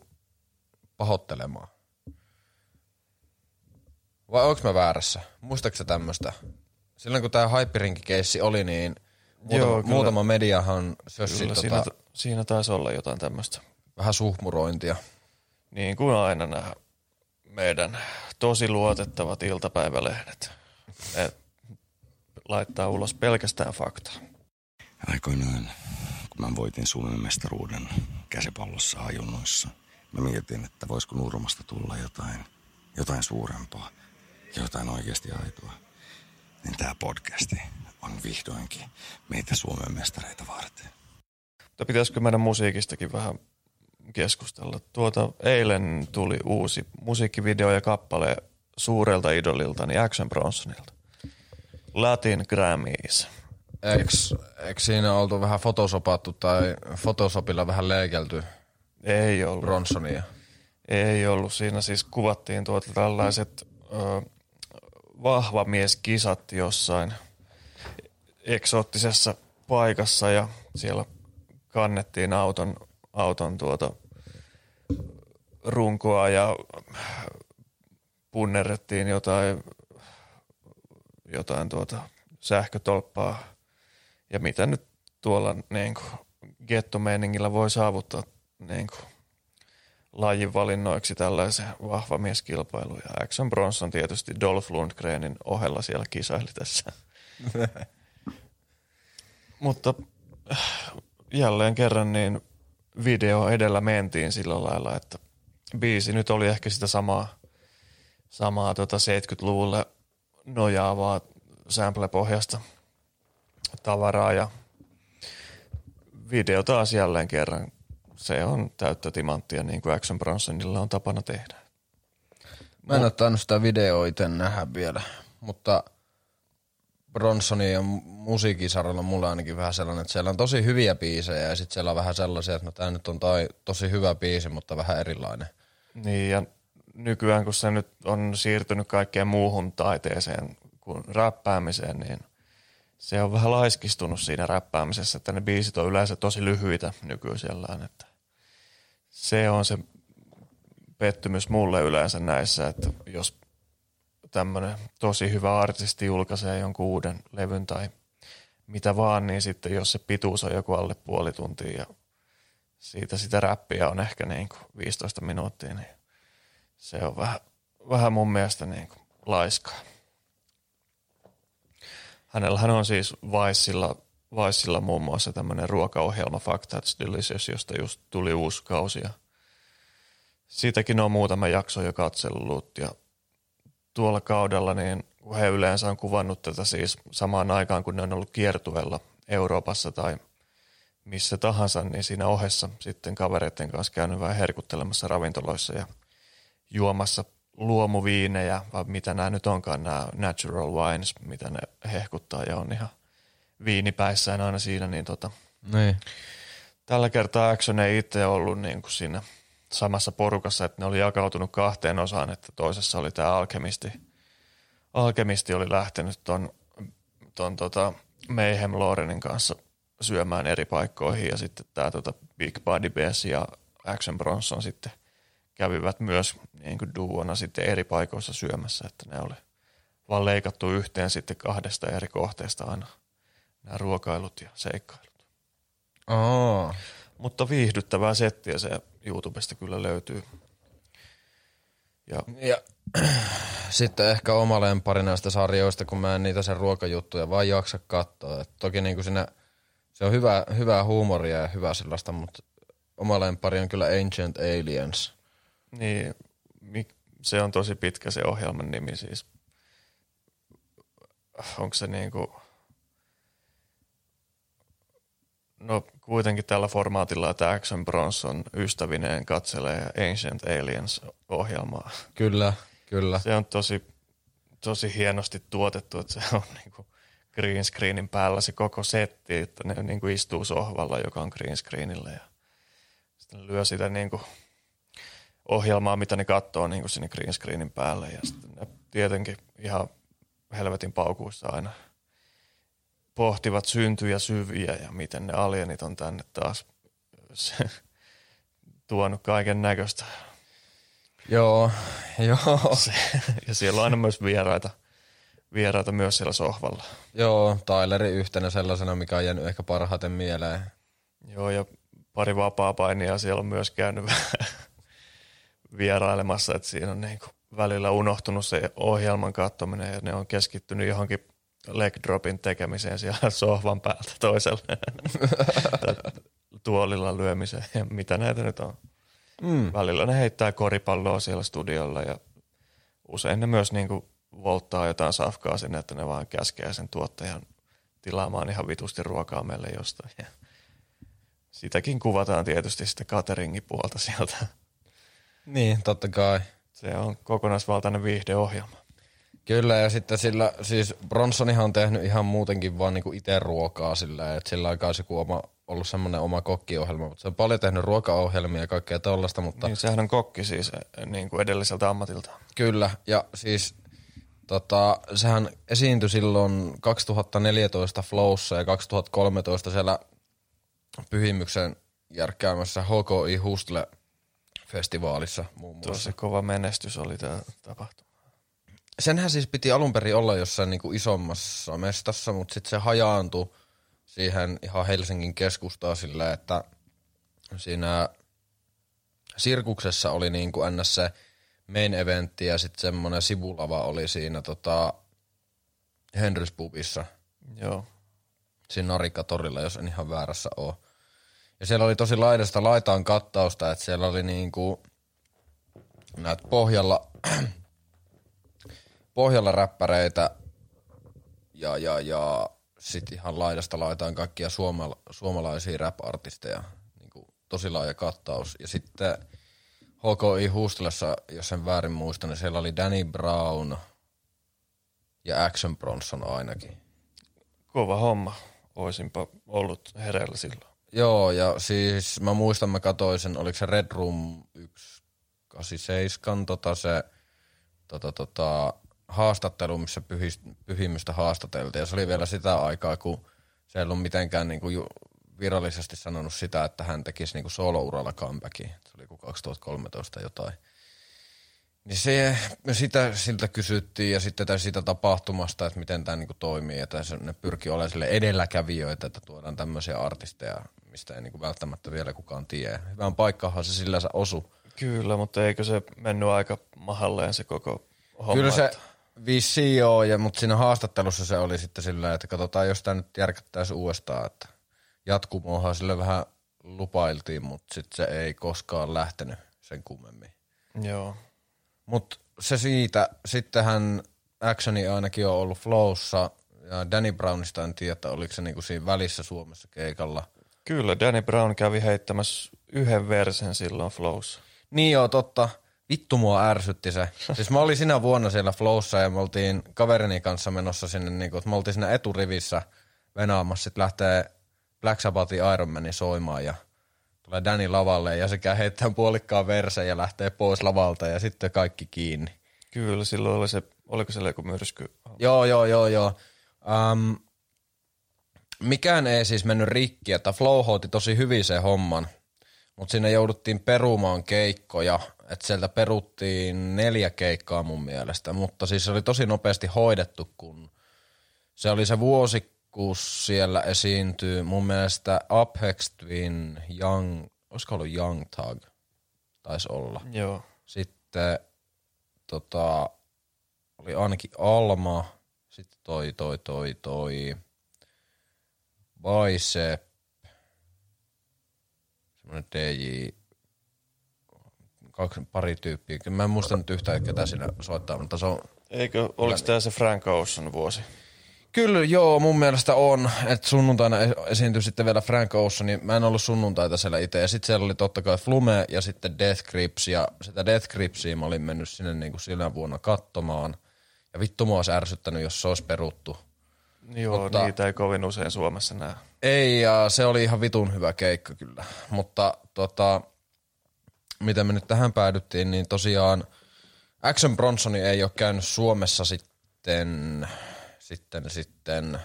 pahoittelemaan. Vai onko mä väärässä? Muistaaksä tämmöistä? Silloin kun tämä Hyperinki-keissi oli, niin – Muutama, Joo, kyllä. muutama mediahan sössi kyllä, tota, siinä, siinä taisi olla jotain tämmöistä. Vähän suhmurointia. Niin kuin aina nämä meidän tosi luotettavat iltapäivälehdet. Ne laittaa ulos pelkästään faktaa. Aikoinaan, kun mä voitin Suomen mestaruuden käsipallossa ajunnoissa, mä mietin, että voisiko Nurmasta tulla jotain, jotain suurempaa ja jotain oikeasti aitoa. Niin tämä podcasti on vihdoinkin meitä Suomen mestareita varten. Mutta pitäisikö meidän musiikistakin vähän keskustella? Tuota, eilen tuli uusi musiikkivideo ja kappale suurelta idolilta, niin Action Bronsonilta. Latin Grammys. Eikö, eikö siinä oltu vähän fotosopattu tai fotosopilla vähän leikelty? Ei ollut. Bronsonia. Ei ollut. Siinä siis kuvattiin tuota tällaiset ö, vahvamieskisat jossain – eksoottisessa paikassa ja siellä kannettiin auton, auton tuota runkoa ja punnerrettiin jotain, jotain tuota sähkötolppaa. Ja mitä nyt tuolla niin kuin, gettomeiningillä voi saavuttaa niin kuin, lajin valinnoiksi tällaisen vahva mieskilpailu. Ja Axon Bronson tietysti Dolph Lundgrenin ohella siellä kisaili tässä. Mutta äh, jälleen kerran niin video edellä mentiin sillä lailla, että biisi nyt oli ehkä sitä samaa, samaa tota 70-luvulle nojaavaa sample-pohjasta tavaraa ja video taas jälleen kerran. Se on täyttä timanttia niin kuin Action Bronsonilla on tapana tehdä. Mä en ottanut sitä videoa itse nähdä vielä, mutta – Bronsonin ja musiikisaralla mulla ainakin vähän sellainen, että siellä on tosi hyviä biisejä ja sitten siellä on vähän sellaisia, että no tää nyt on toi tosi hyvä biisi, mutta vähän erilainen. Niin ja nykyään kun se nyt on siirtynyt kaikkeen muuhun taiteeseen kuin räppäämiseen, niin se on vähän laiskistunut siinä räppäämisessä, että ne biisit on yleensä tosi lyhyitä nykyisellään, että se on se pettymys mulle yleensä näissä, että jos tämmöinen tosi hyvä artisti julkaisee jonkun uuden levyn tai mitä vaan, niin sitten jos se pituus on joku alle puoli tuntia ja siitä sitä räppiä on ehkä niin kuin 15 minuuttia, niin se on vähän, vähän mun mielestä niin kuin laiskaa. Hänellähän on siis Vaissilla, Vaissilla muun muassa tämmöinen ruokaohjelma Fact That's Delicious, josta just tuli uusi kausi. Ja siitäkin on muutama jakso jo katsellut. Ja tuolla kaudella niin kun he yleensä on kuvannut tätä siis samaan aikaan, kun ne on ollut kiertueella Euroopassa tai missä tahansa, niin siinä ohessa sitten kavereiden kanssa käynyt vähän herkuttelemassa ravintoloissa ja juomassa luomuviinejä, vai mitä nämä nyt onkaan, nämä natural wines, mitä ne hehkuttaa ja on ihan viinipäissään aina siinä, niin tota, Niin. tällä kertaa Action ei itse ollut niin kuin siinä samassa porukassa, että ne oli jakautunut kahteen osaan, että toisessa oli tämä alkemisti. Alkemisti oli lähtenyt ton, ton tota Mayhem Lorenin kanssa syömään eri paikkoihin ja sitten tämä tota Big Body Bass ja Action Bronson sitten kävivät myös niin kuin duona sitten eri paikoissa syömässä, että ne oli vaan leikattu yhteen sitten kahdesta eri kohteesta aina nämä ruokailut ja seikkailut. Aa. Mutta viihdyttävää settiä se YouTubesta kyllä löytyy. Ja Ja sitten ehkä oma lempari näistä sarjoista, kun mä en niitä sen ruokajuttuja vaan jaksa katsoa. Et toki niin kuin siinä, se on hyvä, hyvää huumoria ja hyvää sellaista, mutta oma lempari on kyllä Ancient Aliens. Niin, se on tosi pitkä se ohjelman nimi siis. Onko se niinku... No kuitenkin tällä formaatilla, että Action Bronson ystävineen katselee Ancient Aliens-ohjelmaa. Kyllä, kyllä. Se on tosi, tosi hienosti tuotettu, että se on niinku green screenin päällä se koko setti, että ne niinku istuu sohvalla, joka on green screenillä ja sitten lyö sitä niinku ohjelmaa, mitä ne katsoo niinku sinne green screenin päälle ja sitten ne tietenkin ihan helvetin paukuissa aina pohtivat syntyjä syviä ja miten ne alienit on tänne taas tuonut kaiken näköistä Joo, joo. se, ja siellä on aina myös vieraita, vieraita myös siellä sohvalla. Joo, Tyleri yhtenä sellaisena, mikä on jäänyt ehkä parhaiten mieleen. Joo, ja pari vapaa-painia siellä on myös käynyt vierailemassa, että siinä on niin välillä unohtunut se ohjelman katsominen ja ne on keskittynyt johonkin leg dropin tekemiseen siellä sohvan päältä toiselle tuolilla lyömiseen ja mitä näitä nyt on. Mm. Välillä ne heittää koripalloa siellä studiolla ja usein ne myös niin kuin volttaa jotain safkaa sinne, että ne vaan käskee sen tuottajan tilaamaan ihan vitusti ruokaa meille jostain. Ja sitäkin kuvataan tietysti sitten cateringin puolta sieltä. Niin, totta kai. Se on kokonaisvaltainen viihdeohjelma. Kyllä, ja sitten sillä, siis Bronsonihan on tehnyt ihan muutenkin vaan niinku itse ruokaa sillä, että sillä aikaa se oma, ollut semmoinen oma kokkiohjelma, mutta se on paljon tehnyt ruokaohjelmia ja kaikkea tollasta, mutta Niin sehän on kokki siis eh, niin kuin edelliseltä ammatilta. Kyllä, ja siis tota, sehän esiintyi silloin 2014 Flowssa ja 2013 siellä Pyhimyksen järkkäämässä HKI Hustle festivaalissa muun muassa. Tosi kova menestys oli tämä tapahtuma. Senhän siis piti alun perin olla jossain niinku isommassa mestassa, mutta sitten se hajaantui siihen ihan Helsingin keskustaan silleen, että siinä sirkuksessa oli niinku ns. se main eventti ja sitten semmoinen sivulava oli siinä tota Henrys Pubissa, Joo. siinä Narikkatorilla, jos en ihan väärässä ole. Ja siellä oli tosi laidasta laitaan kattausta, että siellä oli niinku näet pohjalla, pohjalla räppäreitä ja, ja, ja sitten ihan laidasta laitaan kaikkia suomala, suomalaisia rap-artisteja. Niinku tosi laaja kattaus. Ja sitten HKI Hustlessa, jos en väärin muista, niin siellä oli Danny Brown ja Action Bronson ainakin. Kova homma. Oisinpa ollut hereillä silloin. Joo, ja siis mä muistan, mä katsoin sen, oliko se Red Room 187, tota se tota, tota, haastattelu, missä pyhimystä haastateltiin. Ja se oli vielä sitä aikaa, kun se ei ollut mitenkään niinku ju, virallisesti sanonut sitä, että hän tekisi niinku solo-uralla comebackin. Se oli kuin 2013 jotain. Niin se, me sitä siltä kysyttiin ja sitten tästä siitä tapahtumasta, että miten tämä niinku toimii. Että se, ne pyrkii olemaan sille edelläkävijöitä, että tuodaan tämmöisiä artisteja, mistä ei niinku välttämättä vielä kukaan tiedä. Hyvän paikkahan se sillä se osu. Kyllä, mutta eikö se mennyt aika mahalleen se koko homma? Kyllä se että- joo, ja, mutta siinä haastattelussa se oli sitten sillä, että katsotaan, jos tämä nyt järkättäisiin uudestaan, että jatkumoahan sille vähän lupailtiin, mutta sitten se ei koskaan lähtenyt sen kummemmin. Joo. Mutta se siitä, sittenhän Actioni ainakin on ollut Flowssa, ja Danny Brownista en tiedä, että oliko se niinku siinä välissä Suomessa keikalla. Kyllä, Danny Brown kävi heittämässä yhden versen silloin Flows. Niin joo, totta. Vittu mua ärsytti se. Siis mä olin sinä vuonna siellä Flowssa ja me oltiin kaverini kanssa menossa sinne, niin kuin, että me oltiin siinä eturivissä venaamassa. Sitten lähtee Black Sabbathin Iron Manin soimaan ja tulee Danny lavalle ja sekä heittää puolikkaan versen ja lähtee pois lavalta ja sitten kaikki kiinni. Kyllä, silloin oli se, oliko siellä joku myrsky? Joo, joo, joo, joo. Um, mikään ei siis mennyt rikki, että Flow hoiti tosi hyvin sen homman, mutta sinne jouduttiin perumaan keikkoja, että sieltä peruttiin neljä keikkaa mun mielestä, mutta siis se oli tosi nopeasti hoidettu, kun se oli se vuosi, kun siellä esiintyy mun mielestä Uphex Twin, Young, olisiko ollut Young Tag, taisi olla. Joo. Sitten tota, oli ainakin Alma, sitten toi, toi, toi, toi, Bicep, semmoinen DJ, kaksi, pari tyyppiä. Mä en muista nyt yhtään, ketä siinä soittaa, mutta se on Eikö, oliko tämä se Frank Ocean vuosi? Kyllä joo, mun mielestä on, että sunnuntaina es- esiintyi sitten vielä Frank Ocean, niin mä en ollut sunnuntaita siellä itse. Ja sitten siellä oli totta kai Flume ja sitten Death Grips, ja sitä Death Gripsia mä olin mennyt sinne niin kuin sillä vuonna katsomaan. Ja vittu mua olisi ärsyttänyt, jos se olisi peruttu. Joo, Mutta- Mutta... niitä ei kovin usein Suomessa näe. Ei, ja se oli ihan vitun hyvä keikka kyllä. Mutta tota, mitä me nyt tähän päädyttiin, niin tosiaan Action Bronsoni ei ole käynyt Suomessa sitten, sitten, sitten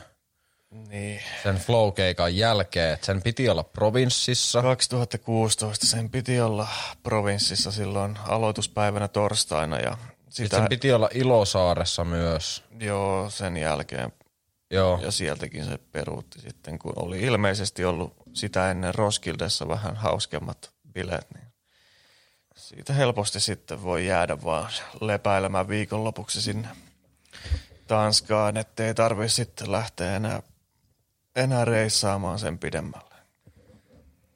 Niin. sen flow-keikan jälkeen, että sen piti olla provinssissa. 2016 sen piti olla provinssissa silloin aloituspäivänä torstaina ja Sitten sitä, sen piti olla Ilosaaressa myös. joo, sen jälkeen Joo, ja sieltäkin se peruutti sitten, kun oli ilmeisesti ollut sitä ennen Roskildessa vähän hauskemmat bileet, niin siitä helposti sitten voi jäädä vaan lepäilemään viikonlopuksi sinne Tanskaan, ettei tarvi sitten lähteä enää, enää reissaamaan sen pidemmälle.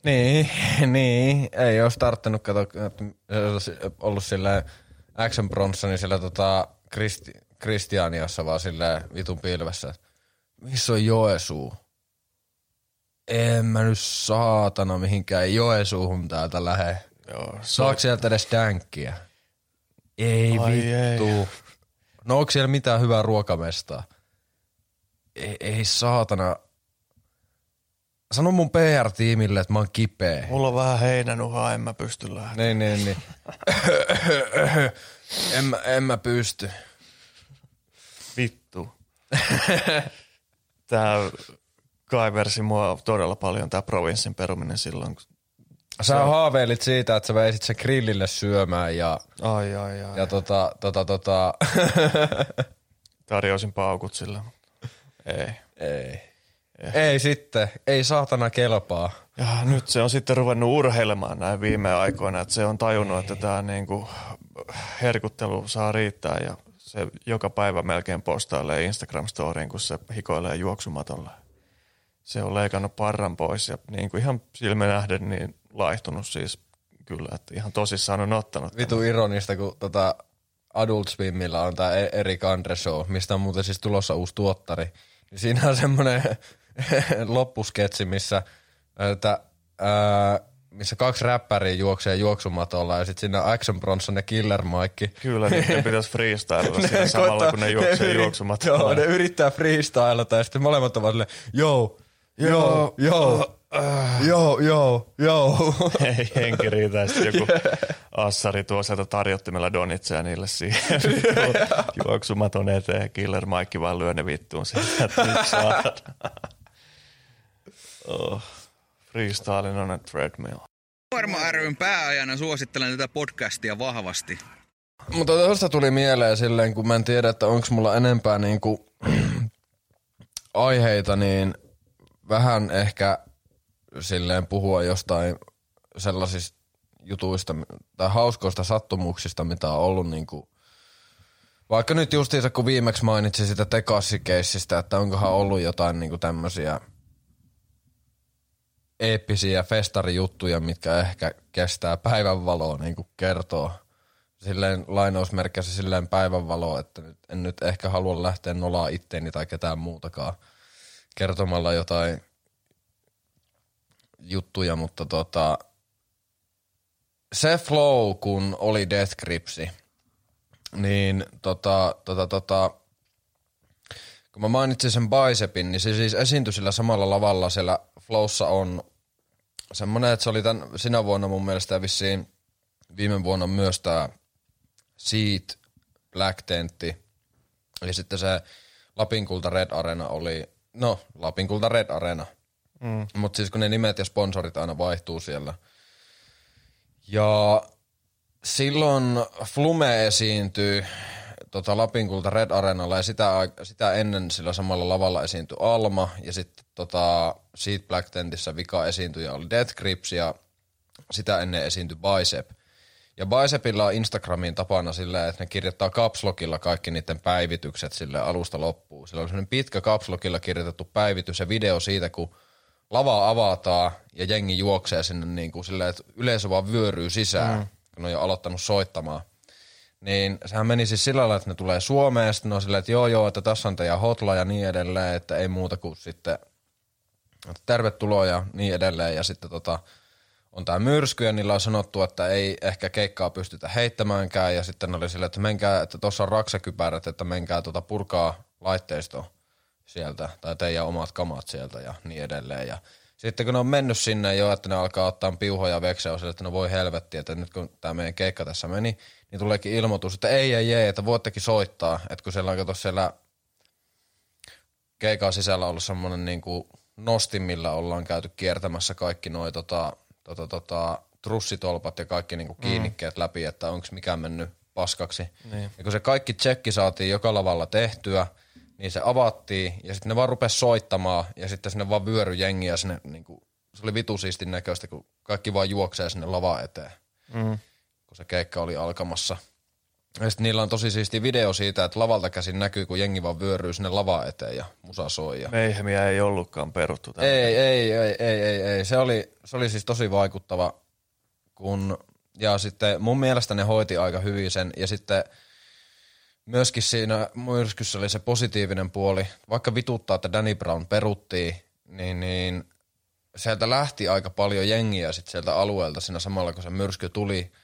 niin, niin. Ei olisi tarttunut kato, että olisi ollut sillä Action Bronsoni siellä tota Kristi, Kristianiassa vaan sillä vitun pilvessä. Missä on Joesuu? En mä nyt saatana mihinkään Joesuuhun täältä lähe. Joo, Saako sieltä edes dänkkiä? Ei Ai vittu. ei. No onko siellä mitään hyvää ruokamestaa? Ei, ei saatana. Sano mun PR-tiimille, että mä oon kipeä. Mulla on vähän heinänuhaa, en mä pysty lähtemään. Niin, niin, niin. en, mä, en mä pysty. Vittu. tää kaiversi mua todella paljon tää provinssin peruminen silloin. kun- Sä haaveilit siitä, että sä veisit sen grillille syömään ja, Ai ai ai. ja tota, tota, tota. Tarjosin paukut sille. Ei. ei. Ei sitten, ei saatana kelpaa. Ja nyt se on sitten ruvennut urheilemaan näin viime aikoina, että se on tajunnut, että tämä niinku herkuttelu saa riittää ja se joka päivä melkein postailee Instagram-storiin, kun se hikoilee juoksumatolla. Se on leikannut parran pois ja niin kuin ihan silmä nähden niin laihtunut siis kyllä, että ihan tosissaan on ottanut. Vitu ironista, kun tota Adult Swimillä on tää E- Erik Andre Show, mistä on muuten siis tulossa uusi tuottari. Niin siinä on semmoinen loppusketsi, missä, että, ää, missä kaksi räppäriä juoksee juoksumatolla ja sitten siinä on Action Bronson ja Killer Mike. Kyllä, niiden pitäisi freestylella siinä samalla, kun ne juoksee juoksumatolla. Joo, ne yrittää freestylata ja sitten molemmat ovat silleen, joo, joo, joo, joo, joo, joo. Ei henki riitä, joku assari tuo sieltä tarjottimella donitseja niille siihen juoksumaton eteen. Killer Mike vaan lyö ne vittuun siitä, että nyt saadaan. Oh. Freestylin on a treadmill. Varma ryn pääajana suosittelen tätä podcastia vahvasti. Mutta tuosta tuli mieleen silleen, kun mä en tiedä, että onko mulla enempää niinku aiheita, niin vähän ehkä silleen puhua jostain sellaisista jutuista tai hauskoista sattumuksista, mitä on ollut niin kuin, vaikka nyt justiinsa kun viimeksi mainitsin sitä tekassikeissistä, että onkohan ollut jotain niin tämmöisiä eeppisiä festarijuttuja, mitkä ehkä kestää päivänvaloa niin kuin kertoo. Silleen lainausmerkeissä silleen päivänvaloa, että nyt, en nyt ehkä halua lähteä nolaa itteeni tai ketään muutakaan kertomalla jotain juttuja, mutta tota, se flow, kun oli Death Gripsi, niin tota, tota, tota, kun mä mainitsin sen bicepin, niin se siis esiintyi sillä samalla lavalla siellä flowssa on semmoinen, että se oli tämän, sinä vuonna mun mielestä vissiin viime vuonna myös tämä Seat Black Tentti. Ja sitten se Lapinkulta Red Arena oli, no Lapinkulta Red Arena. Mm. Mutta siis kun ne nimet ja sponsorit aina vaihtuu siellä. Ja silloin Flume esiintyi tota Lapinkulta Red Arenalla ja sitä, sitä ennen sillä samalla lavalla esiintyi Alma ja sitten tota Seed Black Tentissä vika esiintyjä oli Death Grips ja sitä ennen esiintyi Bicep. Ja Bicepilla on Instagramiin tapana silleen, että ne kirjoittaa kapslokilla kaikki niiden päivitykset sille alusta loppuun. Sillä on sellainen pitkä kapslokilla kirjoitettu päivitys ja video siitä, kun lava avataan ja jengi juoksee sinne niin kuin silleen, että yleisö vaan vyöryy sisään, mm. kun ne on jo aloittanut soittamaan – niin sehän meni siis sillä lailla, että ne tulee Suomeen, ja sitten ne on silleen, että joo joo, että tässä on teidän hotla ja niin edelleen, että ei muuta kuin sitten että tervetuloa ja niin edelleen. Ja sitten tota, on tämä myrsky ja niillä on sanottu, että ei ehkä keikkaa pystytä heittämäänkään. Ja sitten oli silleen, että menkää, että tuossa on raksakypärät, että menkää tota purkaa laitteisto sieltä tai teidän omat kamat sieltä ja niin edelleen. Ja sitten kun ne on mennyt sinne jo, että ne alkaa ottaa piuhoja vekseen, on että no voi helvetti, että nyt kun tämä meidän keikka tässä meni, niin tuleekin ilmoitus, että ei, ei, ei, että voittekin soittaa. Että kun siellä on kato siellä keikan sisällä ollut semmoinen niin kuin millä ollaan käyty kiertämässä kaikki noi tota, tota, tota, trussitolpat ja kaikki niin kuin mm. kiinnikkeet mm. läpi, että onko mikään mennyt paskaksi. Niin. Ja kun se kaikki tsekki saatiin joka lavalla tehtyä, niin se avattiin ja sitten ne vaan rupesi soittamaan ja sitten sinne vaan vyöry jengiä sinne, niin kuin, se oli vitusiistin näköistä, kun kaikki vaan juoksee sinne lava eteen. Mm kun se keikka oli alkamassa. Ja sitten niillä on tosi siisti video siitä, että lavalta käsin näkyy, kun jengi vaan vyöryy sinne lava eteen ja musa soi. Ja... Meihemiä ei ollutkaan peruttu. Ei, ei, ei, ei, ei, ei, ei. Se oli, se oli siis tosi vaikuttava, kun, ja sitten mun mielestä ne hoiti aika hyvin sen, ja sitten myöskin siinä myrskyssä oli se positiivinen puoli, vaikka vituttaa, että Danny Brown peruttiin, niin, niin sieltä lähti aika paljon jengiä sitten sieltä alueelta siinä samalla, kun se myrsky tuli –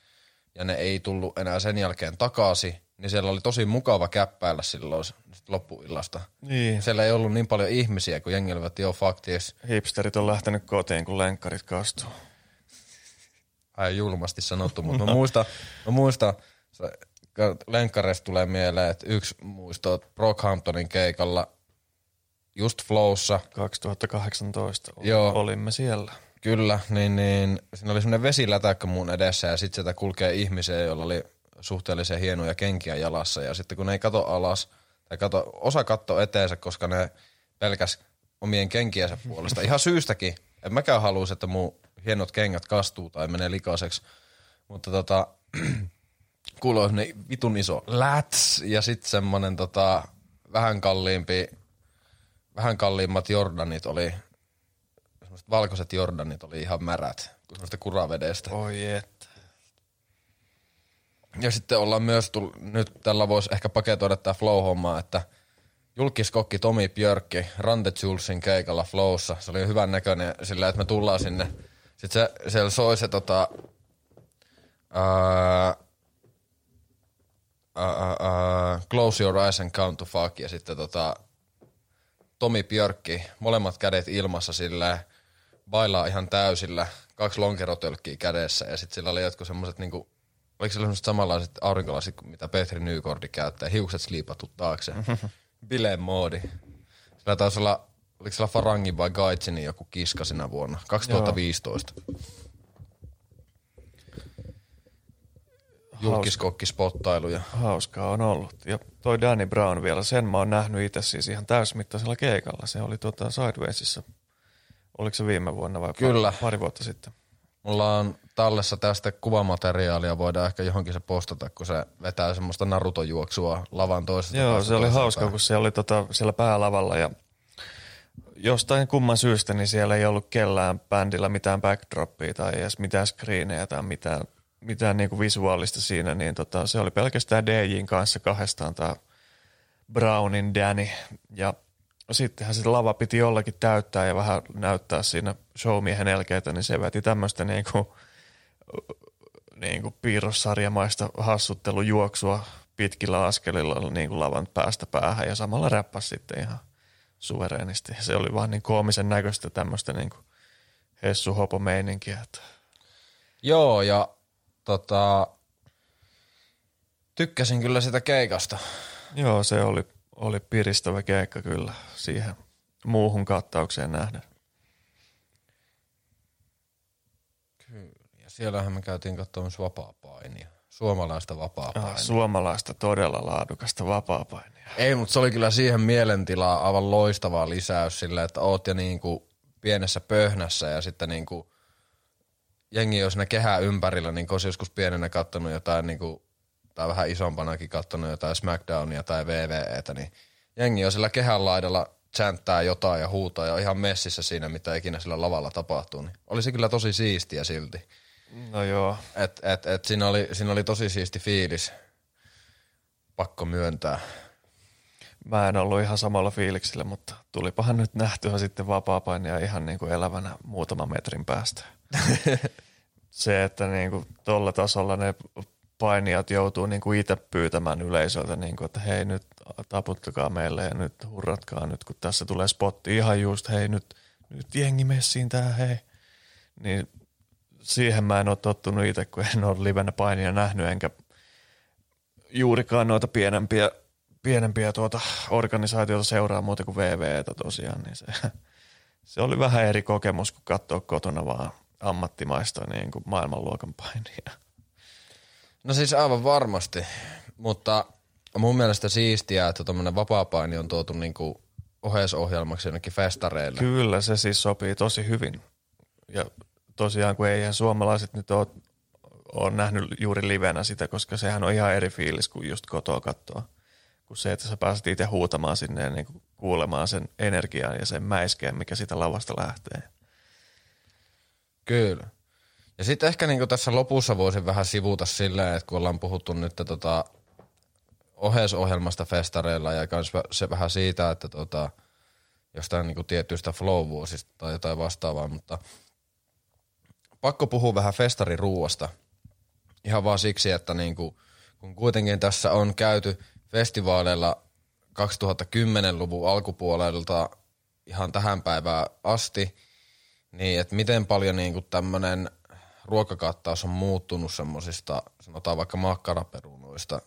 ja ne ei tullut enää sen jälkeen takaisin, niin siellä oli tosi mukava käppäillä silloin loppuillasta. Niin. Siellä ei ollut niin paljon ihmisiä, kun jengi olivat jo faktis. Hipsterit on lähtenyt kotiin, kun lenkkarit kastuu. Ai julmasti sanottu, mutta mä muistan, mä muistan lenkkareista tulee mieleen, että yksi muisto Brockhamptonin keikalla just Flowssa. 2018 Joo. olimme siellä. Kyllä, niin, niin siinä oli semmoinen vesilätäkkö mun edessä ja sitten sieltä kulkee ihmisiä, joilla oli suhteellisen hienoja kenkiä jalassa ja sitten kun ne ei kato alas tai kato, osa katto eteensä, koska ne pelkäs omien kenkiensä puolesta. Ihan syystäkin. En mäkään haluaisi, että mun hienot kengät kastuu tai menee likaiseksi. Mutta tota, kuuluu semmonen vitun iso läts ja sitten semmonen tota, vähän kalliimpi, vähän kalliimmat Jordanit oli semmoiset valkoiset Jordanit oli ihan märät, kuin semmoista kuravedestä. Oi että. Ja sitten ollaan myös, tull, nyt tällä voisi ehkä paketoida tämä flow-hommaa, että julkiskokki Tomi Björkki Rante Julsin keikalla Flowssa. Se oli hyvän näköinen sillä, että me tullaan sinne. Sitten se, siellä soi se tota, ää, ää, ää, Close Your Eyes and Count to Fuck ja sitten tota, Tomi Björkki, molemmat kädet ilmassa silleen, bailaa ihan täysillä, kaksi lonkerotölkkiä kädessä ja sitten sillä oli jotkut semmoiset niinku, oliko sillä semmoiset samanlaiset aurinkolasit kuin mitä Petri Nykordi käyttää, hiukset sliipattu taakse. Bileen moodi. Sillä taisi olla, oliko sillä Farangin vai Gaitsinin joku kiska sinä vuonna, 2015. Julkiskokkispottailuja. Hauskaa on ollut. Ja toi Danny Brown vielä, sen mä oon nähnyt itse siis ihan täysmittaisella keikalla. Se oli tuota Sidewaysissa Oliko se viime vuonna vai Kyllä. Pari, pari vuotta sitten? Mulla on tallessa tästä kuvamateriaalia, voidaan ehkä johonkin se postata, kun se vetää semmoista Naruto-juoksua lavan toisesta Joo, se oli hauska, kun se oli tota, siellä päälavalla ja jostain kumman syystä, niin siellä ei ollut kellään bändillä mitään backdroppia tai edes mitään screenejä tai mitään, mitään niinku visuaalista siinä, niin tota, se oli pelkästään DJin kanssa kahdestaan tämä Brownin Danny ja sittenhän se lava piti jollakin täyttää ja vähän näyttää siinä showmiehen elkeitä, niin se veti tämmöistä niinku, niinku piirrossarjamaista hassuttelujuoksua pitkillä askelilla niin kuin lavan päästä päähän ja samalla räppäsi sitten ihan suvereenisti. Se oli vaan niin koomisen näköistä tämmöistä niin kuin hessu hopo meininkiä. Että Joo, ja tota, tykkäsin kyllä sitä keikasta. joo, se oli, oli piristävä keikka kyllä siihen muuhun kattaukseen nähden. Ja siellähän me käytiin katsomassa vapaa-painia. Suomalaista vapaa-painia. Ah, suomalaista todella laadukasta vapaapainia. Ei, mutta se oli kyllä siihen mielentilaa aivan loistava lisäys sillä, että oot jo niinku pienessä pöhnässä ja sitten niinku jengi on siinä kehää ympärillä, niin kun joskus pienenä kattonut jotain niinku, tai vähän isompanakin kattonut jotain Smackdownia tai VVEtä, niin jengi on sillä kehän laidalla chanttää jotain ja huutaa ja on ihan messissä siinä, mitä ikinä sillä lavalla tapahtuu. Niin oli se kyllä tosi siistiä silti. No joo, Et, et, et siinä, oli, siinä oli tosi siisti fiilis. Pakko myöntää. mä en ollut ihan samalla fiiliksellä, mutta tulipahan nyt nähtyä sitten vapaapainia ihan niin kuin elävänä muutaman metrin päästä. se, että niin kuin tuolla tasolla ne painijat joutuu niin kuin itse pyytämään yleisöltä, niin kuin, että hei nyt taputtakaa meille ja nyt hurratkaa nyt, kun tässä tulee spotti ihan just, hei nyt, nyt jengi messiin tää, hei. Niin siihen mä en ole tottunut itse, kun en ole livenä painia nähnyt, enkä juurikaan noita pienempiä, pienempiä tuota organisaatioita seuraa muuta kuin VVtä tosiaan, niin se, se oli vähän eri kokemus kuin katsoa kotona vaan ammattimaista niin kuin maailmanluokan painia. No siis aivan varmasti, mutta mun mielestä siistiä, että tuommoinen vapaa-paini on tuotu niinku oheisohjelmaksi jonnekin festareille. Kyllä, se siis sopii tosi hyvin. Ja tosiaan, kun eihän suomalaiset nyt ole, ole nähnyt juuri livenä sitä, koska sehän on ihan eri fiilis kuin just kotoa katsoa. Kun se, että sä pääset itse huutamaan sinne ja niin kuulemaan sen energian ja sen mäiskeen, mikä sitä lavasta lähtee. Kyllä. Ja sitten ehkä niinku tässä lopussa voisin vähän sivuta silleen, että kun ollaan puhuttu nyt tota oheisohjelmasta festareilla ja kans se vähän siitä, että tota, jostain niinku tietyistä flow-vuosista tai jotain vastaavaa, mutta pakko puhua vähän festariruuasta. Ihan vaan siksi, että niinku, kun kuitenkin tässä on käyty festivaaleilla 2010-luvun alkupuolelta ihan tähän päivään asti, niin että miten paljon niinku tämmönen ruokakattaus on muuttunut semmosista, sanotaan vaikka makkaraperunoista,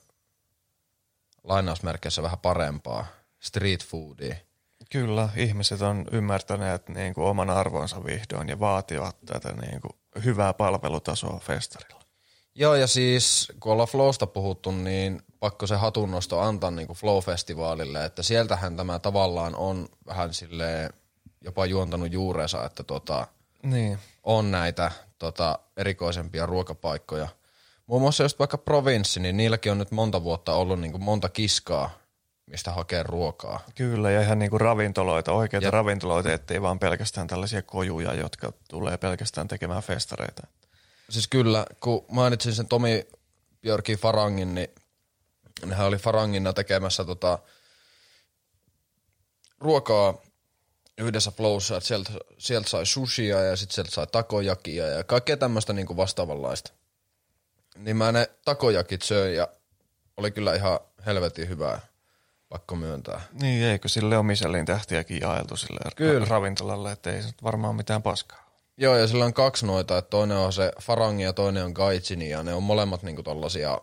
lainausmerkeissä vähän parempaa, street foodia. Kyllä, ihmiset on ymmärtäneet niin kuin oman arvonsa vihdoin ja vaativat tätä niin kuin hyvää palvelutasoa festarilla. Joo, ja siis kun ollaan Flowsta puhuttu, niin pakko se hatunnosto antaa niin kuin Flow-festivaalille, että sieltähän tämä tavallaan on vähän sille jopa juontanut juurensa, että tota, Niin, on näitä tota, erikoisempia ruokapaikkoja. Muun muassa just vaikka provinssi, niin niilläkin on nyt monta vuotta ollut niin kuin monta kiskaa, mistä hakee ruokaa. kyllä, ja ihan niin kuin ravintoloita, oikeita Jep. ravintoloita, ettei vaan pelkästään tällaisia kojuja, jotka tulee pelkästään tekemään festareita. Siis kyllä, kun mainitsin sen Tomi Björki Farangin, niin hän oli Farangina tekemässä tota ruokaa yhdessä flowssa, että sieltä, sieltä sai sushia ja sitten sieltä sai takojakia ja kaikkea tämmöistä niinku vastaavanlaista. Niin mä ne takojakit söin ja oli kyllä ihan helvetin hyvää, pakko myöntää. Niin, eikö sille ole Michelin tähtiäkin jaeltu sille Kyllä. ravintolalle, että ei se varmaan mitään paskaa. Joo, ja sillä on kaksi noita, että toinen on se Farangi ja toinen on Gaijini, ja ne on molemmat niinku tollasia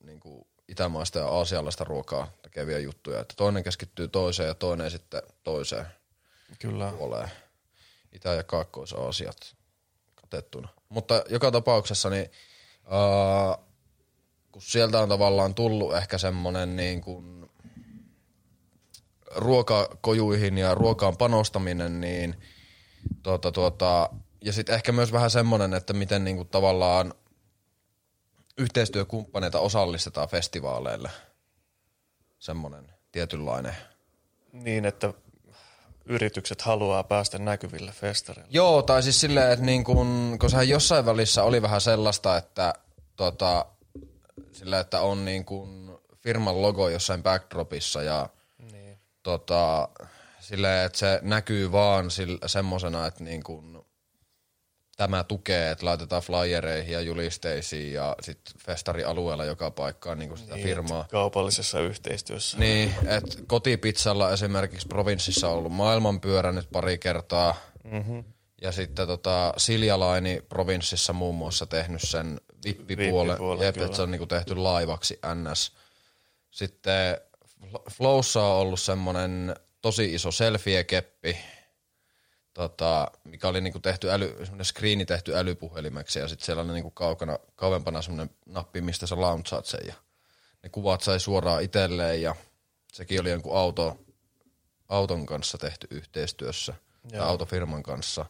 niinku itämaista ja aasialaista ruokaa tekeviä juttuja. Että toinen keskittyy toiseen ja toinen sitten toiseen Kyllä. puoleen. Itä- ja Kaakkois-Aasiat katettuna. Mutta joka tapauksessa, niin ää, kun sieltä on tavallaan tullut ehkä semmonen niin kuin ruokakojuihin ja ruokaan panostaminen, niin Tuota, tuota, ja sitten ehkä myös vähän semmoinen, että miten niinku tavallaan yhteistyökumppaneita osallistetaan festivaaleille. Semmoinen tietynlainen. Niin, että yritykset haluaa päästä näkyville festareille. Joo, tai siis silleen, että niin kun, kun sehän jossain välissä oli vähän sellaista, että tota, sillä, että on niin kun firman logo jossain backdropissa ja Niin. tota, silleen, että se näkyy vaan semmoisena, että niin kun tämä tukee, että laitetaan flyereihin ja julisteisiin ja sitten festarialueella joka paikkaan niin sitä Niin, firmaa. Kaupallisessa yhteistyössä. Niin, että kotipizzalla esimerkiksi provinssissa on ollut maailmanpyörä nyt pari kertaa. Mm-hmm. Ja sitten tota, Siljalaini provinssissa muun muassa tehnyt sen vippipuolen. Vippipuolen, Jep, että se on niinku tehty laivaksi NS. Sitten Fl- Flowssa on ollut semmonen tosi iso selfie-keppi, tota, mikä oli niinku tehty äly, semmoinen screeni tehty älypuhelimeksi ja sitten siellä oli niinku kaukana, kauempana semmoinen nappi, mistä sä launchaat sen ja ne kuvat sai suoraan itselleen ja sekin oli jonkun auto, auton kanssa tehty yhteistyössä tai Joo. autofirman kanssa.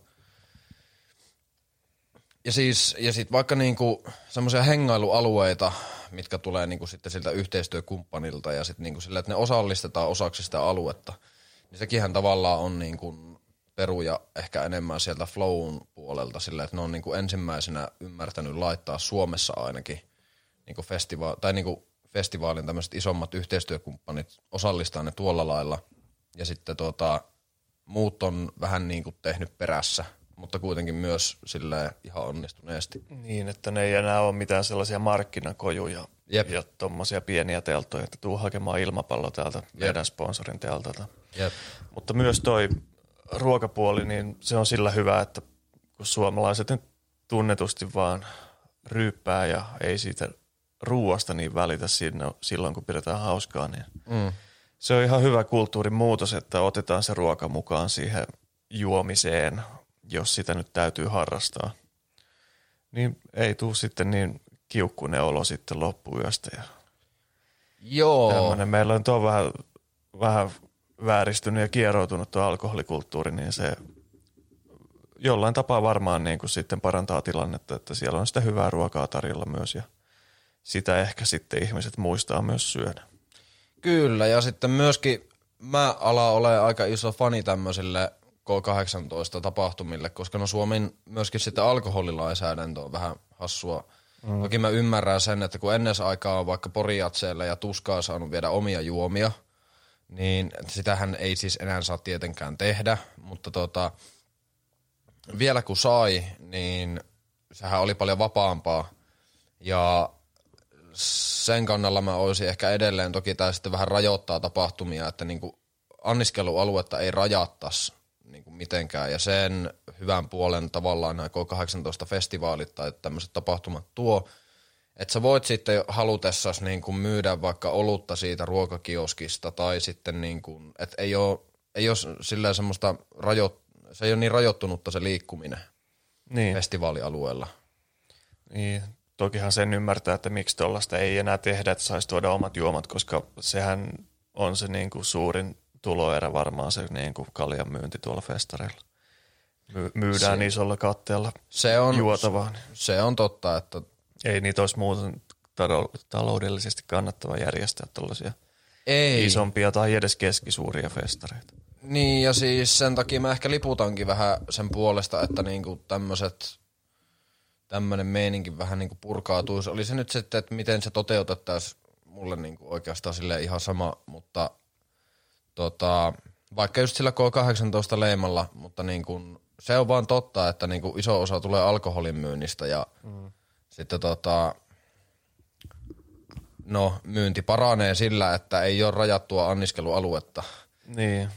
Ja siis, ja sit vaikka niinku semmoisia hengailualueita, mitkä tulee niinku sitten siltä yhteistyökumppanilta ja sitten niinku sillä, että ne osallistetaan osaksi sitä aluetta, niin sekinhän tavallaan on niinku peruja ehkä enemmän sieltä flown puolelta sillä, että ne on niinku ensimmäisenä ymmärtänyt laittaa Suomessa ainakin niinku festivaali, tai niinku festivaalin tämmöiset isommat yhteistyökumppanit osallistaa ne tuolla lailla. Ja sitten tota, muut on vähän niinku tehnyt perässä, mutta kuitenkin myös sille ihan onnistuneesti. Niin, että ne ei enää ole mitään sellaisia markkinakojuja Jep. ja tommosia pieniä teltoja, että tuu hakemaan ilmapallo täältä meidän sponsorin teltalta. Jep. Mutta myös toi ruokapuoli, niin se on sillä hyvä, että kun suomalaiset nyt tunnetusti vaan ryyppää ja ei siitä ruuasta niin välitä siinä, silloin, kun pidetään hauskaa, niin Mm. se on ihan hyvä kulttuurin muutos, että otetaan se ruoka mukaan siihen juomiseen, jos sitä nyt täytyy harrastaa. Niin ei tuu sitten niin kiukkunen olo sitten loppuyöstä. Ja Joo. tämmönen. Meillä on tuo vähän, vähän vääristynyt ja kieroutunut tuo alkoholikulttuuri, niin se jollain tapaa varmaan niin kuin sitten parantaa tilannetta, että siellä on sitä hyvää ruokaa tarjolla myös ja sitä ehkä sitten ihmiset muistaa myös syödä. Kyllä, ja sitten myöskin mä ala ole aika iso fani tämmöisille K18-tapahtumille, koska no Suomen myöskin sitten alkoholilainsäädäntö on vähän hassua. Mm. Toki mä ymmärrän sen, että kun ennen aikaa on vaikka porijatseella ja tuskaa saanut viedä omia juomia, niin sitähän ei siis enää saa tietenkään tehdä, mutta tota, vielä kun sai, niin sehän oli paljon vapaampaa. Ja sen kannalla mä olisin ehkä edelleen, toki tämä sitten vähän rajoittaa tapahtumia, että niinku anniskelualuetta ei rajattaisi niinku mitenkään. Ja sen hyvän puolen tavallaan nämä K18-festivaalit tai tämmöiset tapahtumat tuo, että sä voit sitten halutessas niinku myydä vaikka olutta siitä ruokakioskista tai sitten niinku, että ei ole, ei ole silleen semmoista rajo, se ei ole niin rajoittunutta se liikkuminen Niin. festivaalialueella. Niin, tokihan sen ymmärtää, että miksi tuollaista ei enää tehdä, että saisi tuoda omat juomat, koska sehän on se niin kuin suurin tuloerä varmaan se niin kuin kaljan myynti tuolla festareilla. My- myydään se, isolla katteella Se on, juotavaa. niin se on totta, että Ei niitä olisi muuten talo- taloudellisesti kannattava järjestää tällaisia ei. isompia tai edes keskisuuria festareita. Niin ja siis sen takia mä ehkä liputankin vähän sen puolesta, että niinku tämmöiset tämmönen meininki vähän niinku purkautuisi. Oli se nyt sitten, että miten se toteutettaisiin mulle niinku oikeastaan sille ihan sama, mutta tota, vaikka just sillä K18 leimalla, mutta niinku, se on vaan totta, että niinku iso osa tulee alkoholin myynnistä ja mm. Sitten tota, no myynti paranee sillä, että ei ole rajattua anniskelualuetta. Niin,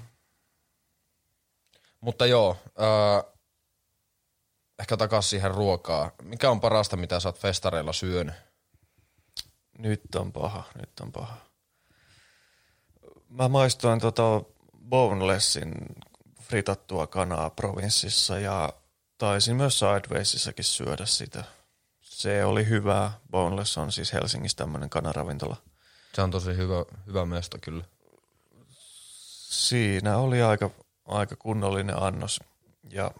Mutta joo, öö, ehkä takas siihen ruokaa. Mikä on parasta, mitä sä oot festareilla syönyt? Nyt on paha, nyt on paha. Mä maistoin tota bonelessin fritattua kanaa provinssissa ja taisin myös Sidewaysissakin syödä sitä. Se oli hyvää. Boneless on siis Helsingissä tämmöinen kanaravintola. Se on tosi hyvä, hyvä mesto kyllä. Siinä oli aika, aika kunnollinen annos ja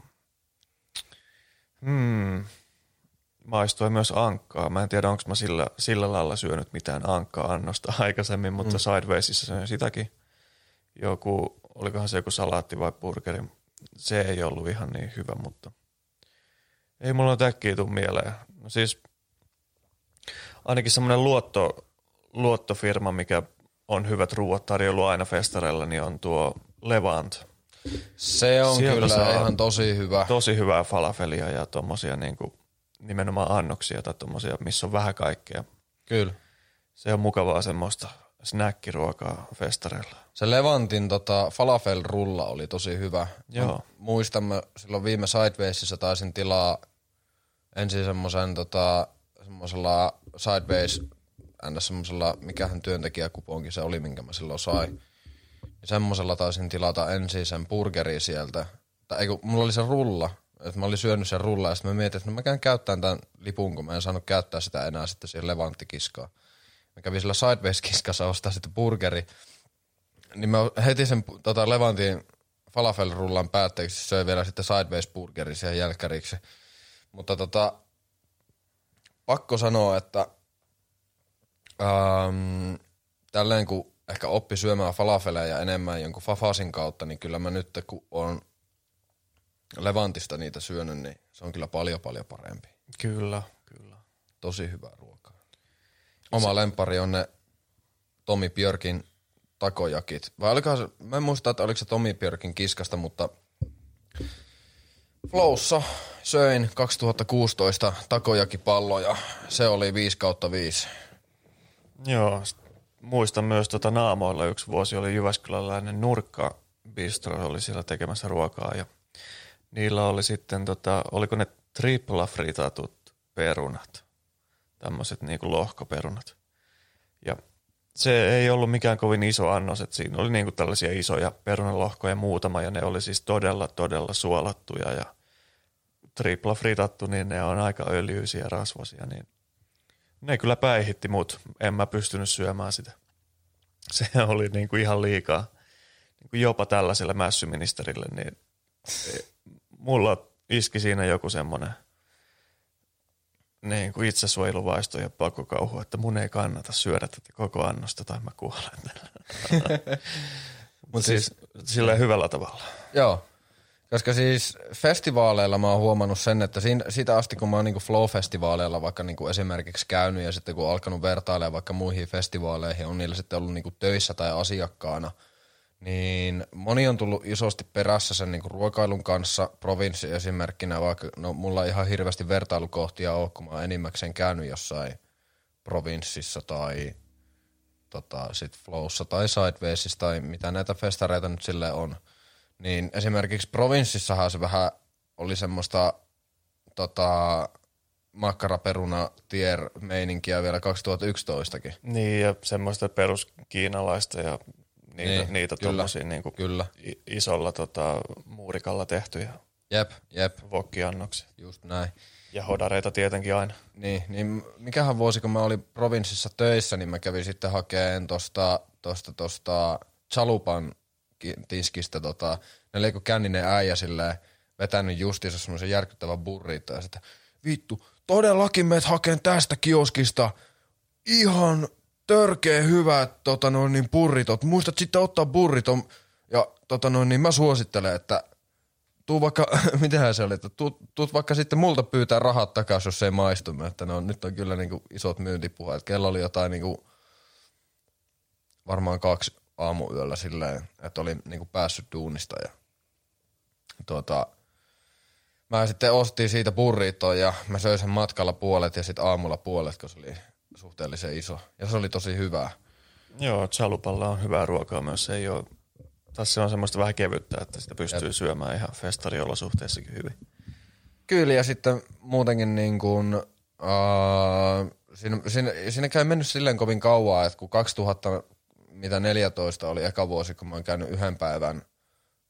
Hmm. Maistui myös ankkaa. Mä en tiedä, onko mä sillä, sillä lailla syönyt mitään ankkaa-annosta aikaisemmin, mutta mm. Sidewaysissa söin sitäkin. Joku, olikohan se joku salaatti vai burgeri. Se ei ollut ihan niin hyvä, mutta ei mulla ole äkkiä tule mieleen. No siis ainakin semmoinen luotto, luottofirma, mikä on hyvät ruuat tarjolla aina festareilla, niin on tuo Levant. Se on Sieltä kyllä ihan tosi hyvä. Tosi hyvää falafelia ja tommosia niinku, nimenomaan annoksia tai tommosia, missä on vähän kaikkea. Kyllä. Se on mukavaa semmoista snäkkiruokaa festareilla. Se Levantin tota, falafel-rulla oli tosi hyvä. Joo. Muistamme silloin viime Sidewaysissa taisin tilaa ensin semmoisen tota, semmoisella Sideways ns. semmoisella, mikähän työntekijäkuponki se oli, minkä mä silloin sain. Ja semmoisella taisin tilata ensin sen burgeri sieltä. Tai ei kun, mulla oli se rulla, että mä olin syönyt sen rulla ja sitten mä mietin, että no mä käyn käyttämään tämän lipun, kun mä en saanut käyttää sitä enää sitten siihen levanttikiskaan. Mä kävin sillä Sideways-kiskassa ostaa sitten burgeri. Niin mä heti sen tota, Levantin falafel-rullan päätteeksi söin vielä sitten Sideways-burgeri siihen jälkkäriksi. Mutta tota, pakko sanoa, että ähm, tälleen kun ehkä oppi syömään falafeleja enemmän jonkun fafasin kautta, niin kyllä mä nyt kun on Levantista niitä syönyt, niin se on kyllä paljon paljon parempi. Kyllä, kyllä. Tosi hyvää ruokaa. Oma se... lempari on ne Tomi Björkin takojakit. Vai olikohan se, mä en muista, että oliko se Tomi Björkin kiskasta, mutta Flowssa söin 2016 takojakipalloja. Se oli 5 kautta 5. Joo, muistan myös tota naamoilla yksi vuosi oli Jyväskyläläinen nurkka bistro oli siellä tekemässä ruokaa ja niillä oli sitten tota, oliko ne tripla fritatut perunat, tämmöiset niinku lohkoperunat. Ja se ei ollut mikään kovin iso annos, että siinä oli niinku tällaisia isoja perunalohkoja muutama ja ne oli siis todella, todella suolattuja ja tripla fritattu, niin ne on aika öljyisiä rasvasia, niin ne kyllä päihitti mut. En mä pystynyt syömään sitä. Se oli niinku ihan liikaa. Niinku jopa tällaiselle mässyministerille, niin mulla iski siinä joku semmoinen niin kuin itsesuojeluvaisto ja pakokauhu, että mun ei kannata syödä tätä koko annosta tai mä kuolen. Mutta siis, siis silleen hyvällä tavalla. Joo, koska siis festivaaleilla mä oon huomannut sen, että siinä, siitä asti kun mä oon niinku Flow-festivaaleilla vaikka niinku esimerkiksi käynyt ja sitten kun on alkanut vertailemaan vaikka muihin festivaaleihin, on niillä sitten ollut niinku töissä tai asiakkaana, niin moni on tullut isosti perässä sen niinku ruokailun kanssa, provinssi esimerkkinä, vaikka no mulla ei ihan hirveästi vertailukohtia ole, kun mä oon enimmäkseen käynyt jossain provinssissa tai tota, sit Flowssa tai Sidewaysissa tai mitä näitä festareita nyt sille on – niin esimerkiksi provinssissahan se vähän oli semmoista tota, makkaraperuna tier meininkiä vielä 2011kin. Niin ja semmoista peruskiinalaista ja niitä, niin, niitä kyllä, tommosia niinku kyllä. isolla tota, muurikalla tehtyjä jep, jep. vokkiannoksia. Just näin. Ja hodareita tietenkin aina. Niin, niin mikähän vuosi, kun mä olin provinssissa töissä, niin mä kävin sitten hakemaan tosta, tosta, tosta Chalupan tiskistä tota, ne joku känninen äijä silleen, vetänyt justiinsa semmoisen järkyttävän burrito ja sitten, vittu, todellakin meet hakeen tästä kioskista ihan törkeä hyvät tota noin, niin burritot. Muistat sitten ottaa burriton ja tota noin, niin mä suosittelen, että tuu vaikka, mitenhän se oli, että tuut, tuut vaikka sitten multa pyytää rahat takaisin, jos se ei maistu. Että no, nyt on kyllä niinku isot myyntipuheet. Kello oli jotain niinku, varmaan kaksi aamuyöllä silleen, että oli niinku päässyt duunista ja tuota, mä sitten ostin siitä burritoa ja mä söin sen matkalla puolet ja sitten aamulla puolet, koska se oli suhteellisen iso. Ja se oli tosi hyvää. Joo, chalupalla on hyvää ruokaa myös. Se ei ole, tässä on semmoista vähän kevyttä, että sitä pystyy Jep. syömään ihan festariolosuhteissakin hyvin. Kyllä, ja sitten muutenkin niin kuin, uh, siinä, siinä, siinä käy mennyt silleen kovin kauan, että kun 2014 oli eka vuosi, kun mä oon käynyt yhden päivän –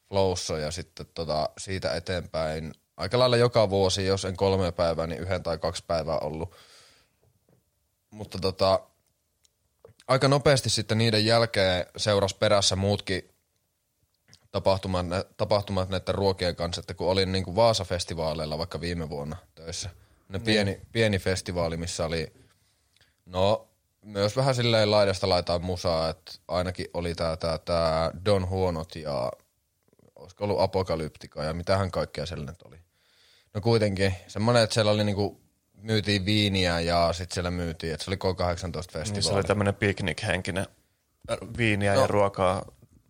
flowssa ja sitten tota, siitä eteenpäin aika lailla joka vuosi, jos en kolme päivää, niin yhden tai kaksi päivää ollut. Mutta tota, aika nopeasti sitten niiden jälkeen seurasi perässä muutkin tapahtumat, tapahtumat näiden ruokien kanssa, että kun olin niin kuin Vaasa-festivaaleilla vaikka viime vuonna töissä. Ne pieni, niin. pieni festivaali, missä oli, no myös vähän silleen laidasta laitaan musaa, että ainakin oli tää, tää, tää Don Huonot ja olisiko ollut Apokalyptika ja mitähän kaikkea nyt oli. No kuitenkin, semmonen, että siellä oli niinku, myytiin viiniä ja sitten siellä myytiin, että se oli K18-festivaali. Niin se oli tämmöinen piknik-henkinen viiniä no. ja ruokaa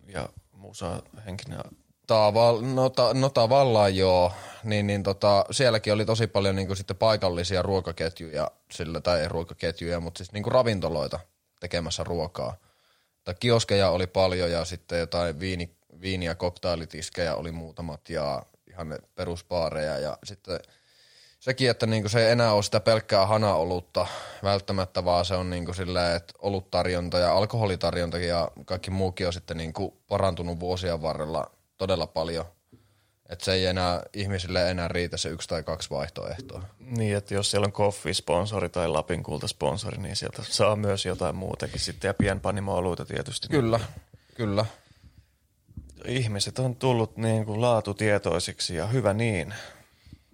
ja musaa henkinen. Taval, no, ta, no tavallaan joo, niin, niin tota, sielläkin oli tosi paljon niinku sitten paikallisia ruokaketjuja, sillä, tai ei ruokaketjuja, mutta siis niinku ravintoloita tekemässä ruokaa. Tai kioskeja oli paljon ja sitten jotain viini, viini- ja koktailitiskejä oli muutamat ja ihan ne peruspaareja ja sitten sekin, että niinku se ei enää ole sitä pelkkää hanaolutta välttämättä, vaan se on niinku silleen, että oluttarjonta ja alkoholitarjonta ja kaikki muukin on sitten niinku parantunut vuosien varrella todella paljon. Että se ei enää ihmisille enää riitä se yksi tai kaksi vaihtoehtoa. Niin, että jos siellä on koffi-sponsori tai Lapin kulta-sponsori, niin sieltä saa myös jotain muutakin sitten ja pienpanimo tietysti. Kyllä, kyllä. Ihmiset on tullut niin kuin laatutietoisiksi ja hyvä niin.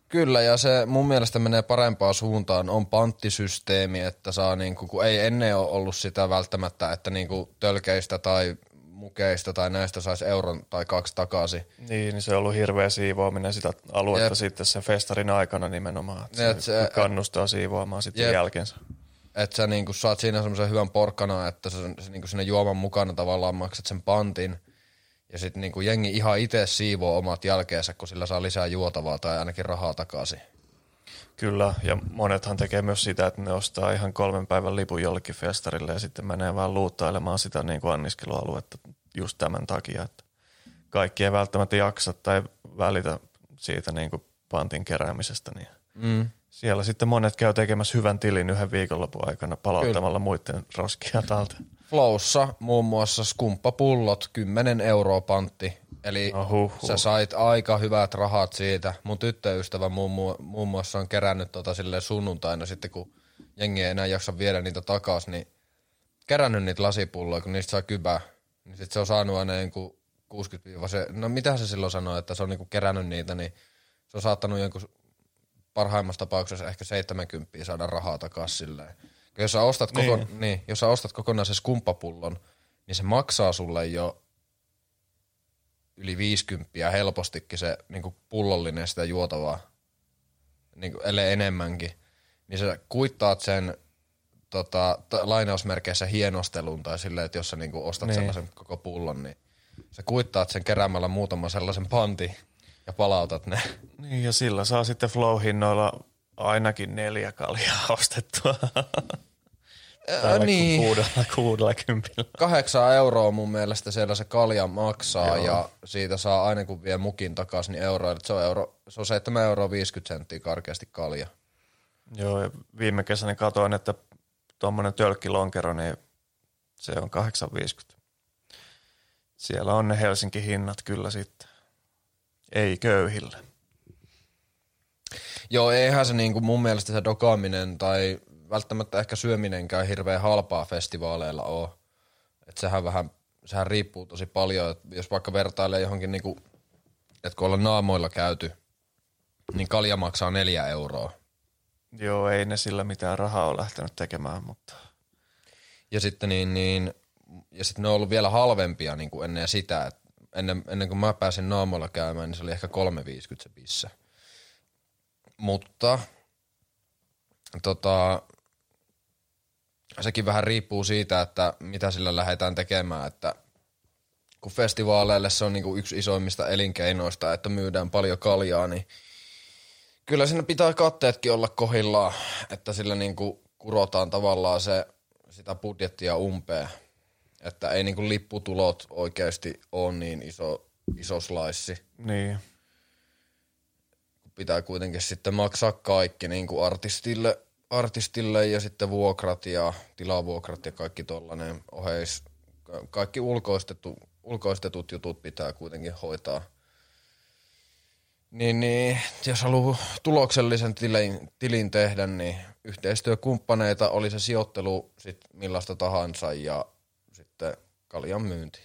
Kyllä, ja se mun mielestä menee parempaan suuntaan. On panttisysteemi, että saa niinku, kun ei ennen ole ollut sitä välttämättä, että niinku tölkeistä tai mukeista tai näistä saisi euron tai kaksi takaisin. Niin, niin se on ollut hirveä siivoaminen sitä aluetta Jep. sitten sen festarin aikana nimenomaan. Että Et se, se kannustaa siivoamaan sitten Jep. jälkeensä. Että sä niinku saat siinä semmoisen hyvän porkkana, että sä, sä niinku sinne juoman mukana tavallaan maksat sen pantin – ja sitten niinku jengi ihan itse siivoo omat jälkeensä, kun sillä saa lisää juotavaa tai ainakin rahaa takaisin. Kyllä, ja monethan tekee myös sitä, että ne ostaa ihan kolmen päivän lipun jollekin festarille ja sitten menee vaan luuttailemaan sitä niin kuin anniskelualuetta just tämän takia, että kaikki ei välttämättä jaksa tai välitä siitä niin kuin pantin keräämisestä, niin mm. siellä sitten monet käy tekemässä hyvän tilin yhden viikonlopun aikana palauttamalla Kyllä. muiden roskia talteen. Flowssa muun muassa skumppapullot 10 euroa pantti. Eli oh, sä sait aika hyvät rahat siitä. Mun tyttöystävä muun, muun muassa on kerännyt tota sille sunnuntaina sitten, kun jengi ei enää jaksa viedä niitä takas, niin kerännyt niitä lasipulloja, kun niistä saa kybää. Niin sit se on saanut aina jonkun 60 se, no mitä se silloin sanoi, että se on niinku kerännyt niitä, niin se on saattanut jonkun parhaimmassa tapauksessa ehkä 70 saada rahaa takaisin silleen. Jos sä ostat, koko, niin. Niin, jos sä ostat kokonaisen skumppapullon, niin se maksaa sulle jo yli 50 helpostikin se niin pullollinen sitä juotavaa, niin kuin, ellei enemmänkin. Niin sä kuittaat sen tota, lainausmerkeissä hienostelun tai silleen, että jos sä niin ostat niin. sellaisen koko pullon, niin sä kuittaat sen keräämällä muutaman sellaisen panti ja palautat ne. Niin ja sillä saa sitten flow-hinnoilla ainakin neljä kaljaa ostettua. Ää, niin. kuudella, kuudella kympillä. Kahdeksan euroa mun mielestä siellä se kalja maksaa Joo. ja siitä saa aina kun vie mukin takaisin niin euroa. Se on, euro, se on 7 euroa 50 senttiä karkeasti kalja. Joo ja viime kesänä katoin, että tuommoinen tölkkilonkero, niin se on 8,50. Siellä on ne Helsinki hinnat kyllä sitten. Ei köyhille. Joo, eihän se niinku mun mielestä se dokaaminen tai välttämättä ehkä syöminenkään hirveän halpaa festivaaleilla ole. Että sehän vähän, sehän riippuu tosi paljon, että jos vaikka vertailee johonkin niinku, että kun ollaan naamoilla käyty, niin kalja maksaa neljä euroa. Joo, ei ne sillä mitään rahaa ole lähtenyt tekemään, mutta... Ja sitten niin, niin ja sitten ne on ollut vielä halvempia niin kuin ennen sitä, että ennen, ennen kuin mä pääsin naamoilla käymään, niin se oli ehkä 3,50 se pisse. Mutta tota, sekin vähän riippuu siitä, että mitä sillä lähdetään tekemään, että kun festivaaleille se on niinku yksi isoimmista elinkeinoista, että myydään paljon kaljaa, niin kyllä siinä pitää katteetkin olla kohillaan, että sillä niinku kurotaan tavallaan se, sitä budjettia umpeen. Että ei niinku lipputulot oikeasti ole niin iso, iso slice. Niin pitää kuitenkin sitten maksaa kaikki niin kuin artistille, artistille ja sitten vuokrat ja tilavuokrat ja kaikki tollanen oheis. Kaikki ulkoistettu, ulkoistetut jutut pitää kuitenkin hoitaa. Niin, niin jos haluaa tuloksellisen tilin, tilin tehdä, niin yhteistyökumppaneita oli se sijoittelu sit millaista tahansa ja sitten kaljan myynti.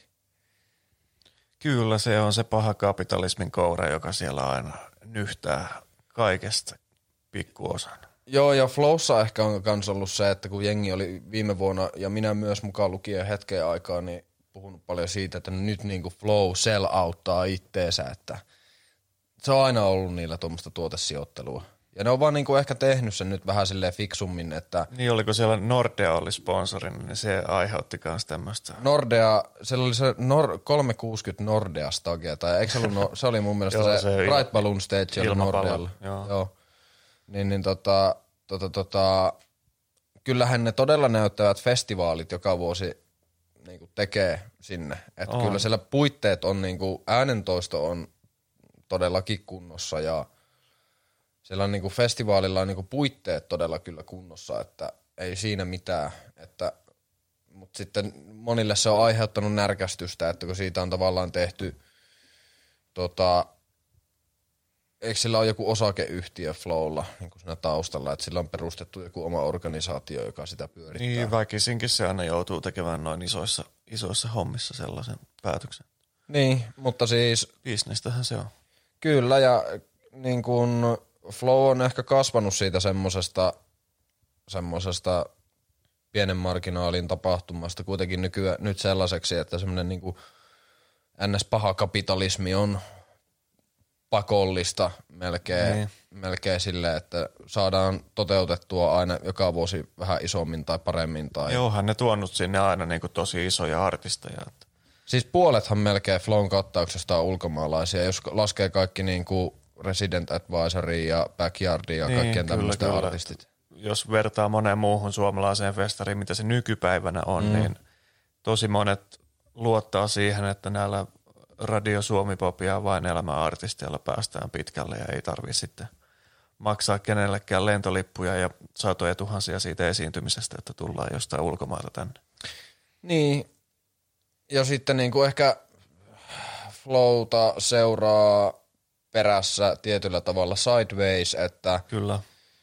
Kyllä se on se paha kapitalismin koura, joka siellä aina nyhtää kaikesta pikkuosan. Joo, ja Flowssa ehkä on myös ollut se, että kun jengi oli viime vuonna, ja minä myös mukaan lukien hetken aikaa, niin puhunut paljon siitä, että nyt niin kuin Flow sell auttaa itteensä, että se on aina ollut niillä tuommoista tuotesijoittelua. Ja ne on vaan niinku ehkä tehnyt sen nyt vähän silleen fiksummin, että Niin oliko siellä Nordea oli sponsorina, niin se aiheutti myös tämmöistä. Nordea, siellä oli se Nor- 360 Nordea Stage, tai eikö se ollut, no, se oli mun mielestä Joo, se, se Bright Balloon Stage ilmapallo, Nordealla. joo. joo. Niin, niin tota, tota, tota, kyllähän ne todella näyttävät festivaalit joka vuosi niin kuin tekee sinne. Että On. kyllä siellä puitteet on, niin kuin, äänentoisto on todellakin kunnossa ja siellä on niin kuin festivaalilla on niin kuin puitteet todella kyllä kunnossa, että ei siinä mitään. Että, mutta sitten monille se on aiheuttanut närkästystä, että kun siitä on tavallaan tehty tota, eikö sillä ole joku osakeyhtiö Flowlla niin kuin siinä taustalla, että sillä on perustettu joku oma organisaatio, joka sitä pyörittää. Niin väkisinkin se aina joutuu tekemään noin isoissa, isoissa hommissa sellaisen päätöksen. niin mutta siis Bisnestähän se on. Kyllä, ja niin kun Flow on ehkä kasvanut siitä semmosesta, semmosesta pienen marginaalin tapahtumasta kuitenkin nykyään, nyt sellaiseksi, että semmoinen niin ns-paha kapitalismi on pakollista melkein, Niin. melkein sille, että saadaan toteutettua aina joka vuosi vähän isommin tai paremmin. Tai... Ai. Onhan ne tuonut sinne aina niin kuin tosi isoja artisteja. Että Siis puolethan melkein Flown kattauksesta on ulkomaalaisia, jos laskee kaikki niin kuin Resident Advisory ja Backyardi ja Niin, kaikkien tämmöisten artistit. jos vertaa moneen muuhun suomalaiseen festariin, mitä se nykypäivänä on, mm. niin tosi monet luottaa siihen, että näillä Radio Suomi Pop ja vain elämäartisteilla päästään pitkälle ja ei tarvi sitten maksaa kenellekään lentolippuja ja satoja tuhansia siitä esiintymisestä, että tullaan jostain ulkomailta tänne. Niin, ja sitten niin kuin ehkä Flowta seuraa perässä tietyllä tavalla sideways, että Kyllä,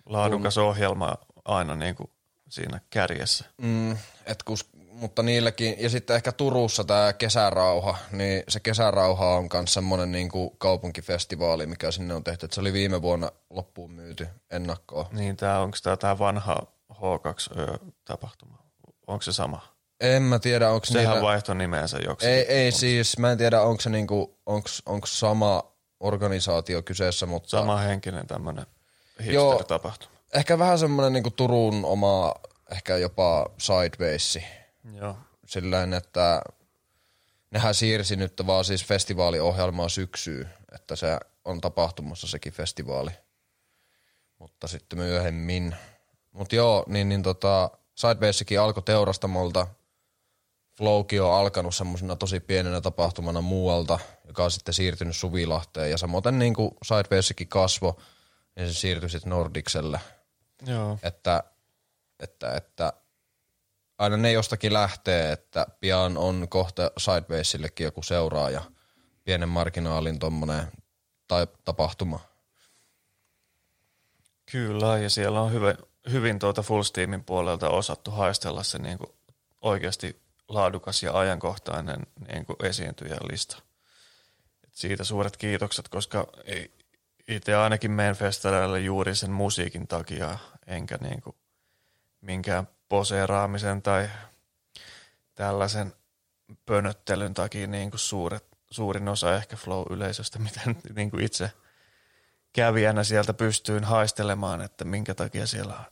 laadukas ohjelma aina niin kuin siinä kärjessä. Mm, et kus, mutta niilläkin, ja sitten ehkä Turussa tämä kesärauha, niin se kesärauha on myös semmoinen niin kaupunkifestivaali, mikä sinne on tehty. Et se oli viime vuonna loppuun myyty ennakkoon. Niin tämä onko tämä tää vanha H2-tapahtuma? Onko se sama? En mä tiedä, onko Sehän niillä... vaihtoi nimensä joksikin. Ei, ei siis, mä en tiedä, onko se niinku, onks, onks sama organisaatio kyseessä, mutta Sama henkinen tämmöinen Joo. hipster-tapahtuma. ehkä vähän semmoinen niinku Turun oma, ehkä jopa sideways. Joo. Silleen, että nehän siirsi nyt vaan siis festivaaliohjelmaa syksyyn, että se on tapahtumassa sekin festivaali. Mutta sitten myöhemmin. Mutta joo, niin, niin tota, Sidewayskin alkoi teurastamolta. Flowkin on alkanut semmoisena tosi pienenä tapahtumana muualta, joka on sitten siirtynyt Suvilahteen. Ja samoin niin kuin Sidewayskin kasvo, niin se siirtyi sitten Nordikselle. Joo. Että, että, että aina ne jostakin lähtee, että pian on kohta Sidewaysillekin joku seuraaja, pienen marginaalin tommonen tai tapahtuma. Kyllä, ja siellä on hyvin, hyvin tuota Full Steamin puolelta osattu haistella se niin kuin oikeasti laadukas ja ajankohtainen niin kuin esiintyjän lista. Et siitä suuret kiitokset, koska ei, itse ainakin menen festareille juuri sen musiikin takia, enkä niin kuin minkään poseeraamisen tai tällaisen pönöttelyn takia niin kuin suuret, suurin osa ehkä flow-yleisöstä, mitä niin kuin itse kävijänä sieltä pystyin haistelemaan, että minkä takia siellä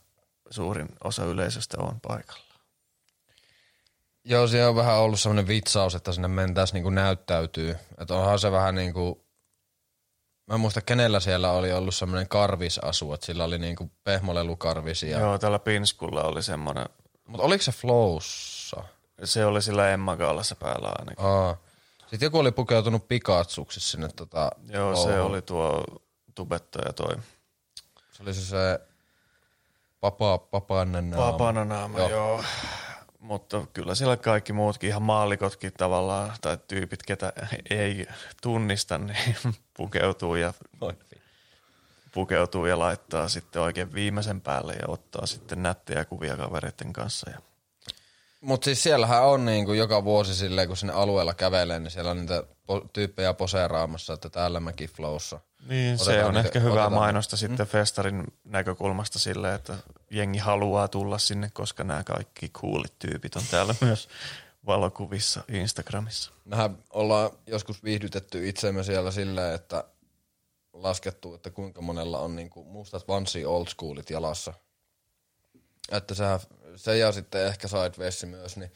suurin osa yleisöstä on paikalla. Joo, siellä on vähän ollut semmoinen vitsaus, että sinne mentäisiin niinku näyttäytyy. Että onhan se vähän niinku, mä en muista kenellä siellä oli ollut semmoinen karvisasu, että sillä oli niinku pehmolelukarvisia. Ja. Joo, tällä Pinskulla oli semmoinen, Mutta oliko se Flowssa? se oli sillä Emma Gaalassa päällä ainakin. Aa. Sitten joku oli pukeutunut pikatsuksi sinne tota Joo, se Flowhun. oli tuo tubettaja toi Se oli se, se papa, papannen Papananaama, joo. Joo. Mutta kyllä siellä kaikki muutkin, ihan maallikotkin tavallaan, tai tyypit, ketä ei tunnista, niin pukeutuu ja, pukeutuu ja laittaa sitten oikein viimeisen päälle ja ottaa sitten nättejä kuvia kavereiden kanssa. Ja Mutta siis siellähän on niinku joka vuosi silleen, kun sinne alueella kävelee, niin siellä on niitä tyyppejä poseeraamassa, että täällä mäkin flowssa. Niin, se Otetaan on niitä- ehkä hyvää otetaan- mainosta sitten festarin näkökulmasta sille, että jengi haluaa tulla sinne, koska nämä kaikki coolit tyypit on täällä myös valokuvissa Instagramissa. Mehän ollaan joskus viihdytetty itsemme siellä silleen, että laskettu, että kuinka monella on niinku mustat vansi old schoolit jalassa. Että sehän, se ja sitten ehkä Sidewaysi myös, niin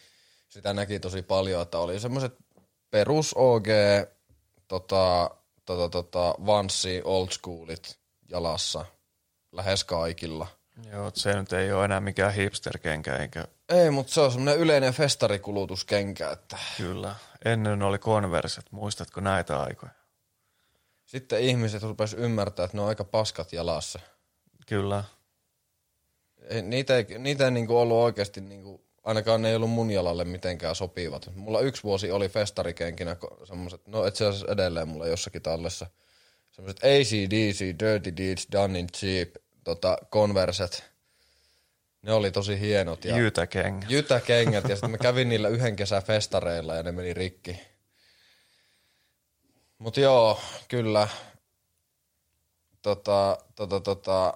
sitä näki tosi paljon, että oli semmoiset perus OG tota, tota, tota, vanssi old schoolit jalassa lähes kaikilla. Joo, se nyt ei ole enää mikään hipsterkenkä, eikä Ei, mutta se on semmoinen yleinen festarikulutuskenkä, että kyllä. Ennen oli konverset, muistatko näitä aikoja? sitten ihmiset rupes ymmärtää, että ne on aika paskat jalassa. Kyllä. Ei, niitä ei, niitä ei niinku ollut oikeasti, niinku, ainakaan ne ei ollut mun jalalle mitenkään sopivat. Mulla yksi vuosi oli festarikenkinä semmoset, no itse asiassa edelleen mulla jossakin tallessa, semmoset ACDC, Dirty Deeds, Done in Cheap, tota, Converset. Ne oli tosi hienot. Ja Jytäkengä. jytäkengät ja sitten mä kävin niillä yhden kesän festareilla ja ne meni rikki. Mut joo, kyllä. Tota, tota, tota.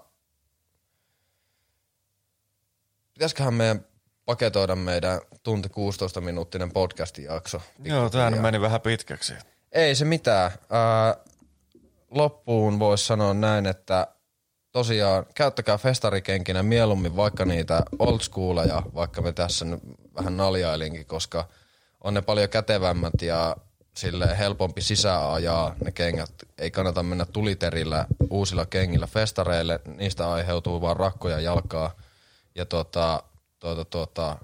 Pitäisiköhän meidän paketoida meidän tunti 16 minuuttinen podcastin jakso? Joo, tämä meni vähän pitkäksi. Ei se mitään. Ää, loppuun voisi sanoa näin, että tosiaan käyttäkää festarikenkinä mieluummin vaikka niitä old schooleja, vaikka me tässä nyt vähän naljailinkin, koska on ne paljon kätevämmät ja sille helpompi sisäajaa ne kengät. Ei kannata mennä tuliterillä uusilla kengillä festareille, niistä aiheutuu vaan rakkoja jalkaa. Ja tota, tuota, tuota,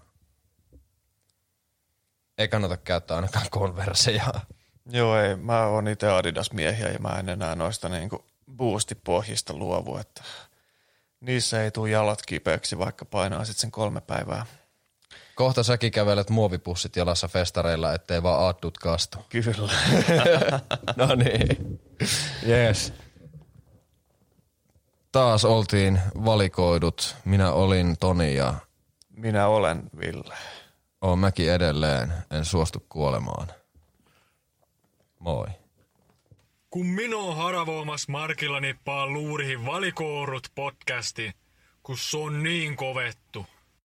ei kannata käyttää ainakaan konverseja. Joo, ei. Mä oon itse Adidas-miehiä ja mä en enää noista niinku boostipohjista luovu, että niissä ei tule jalat kipeäksi, vaikka painaa sitten sen kolme päivää. Kohta säkin kävelet muovipussit jalassa festareilla, ettei vaan aaddut kastu. Kyllä. No niin. Yes. Taas oltiin valikoidut. Minä olin Toni ja Minä olen Ville. oon mäkin edelleen. En suostu kuolemaan. Moi. Kun minä haravoimas markilla nippaa luurihin valikoorut podcasti, kun se on niin kovettu.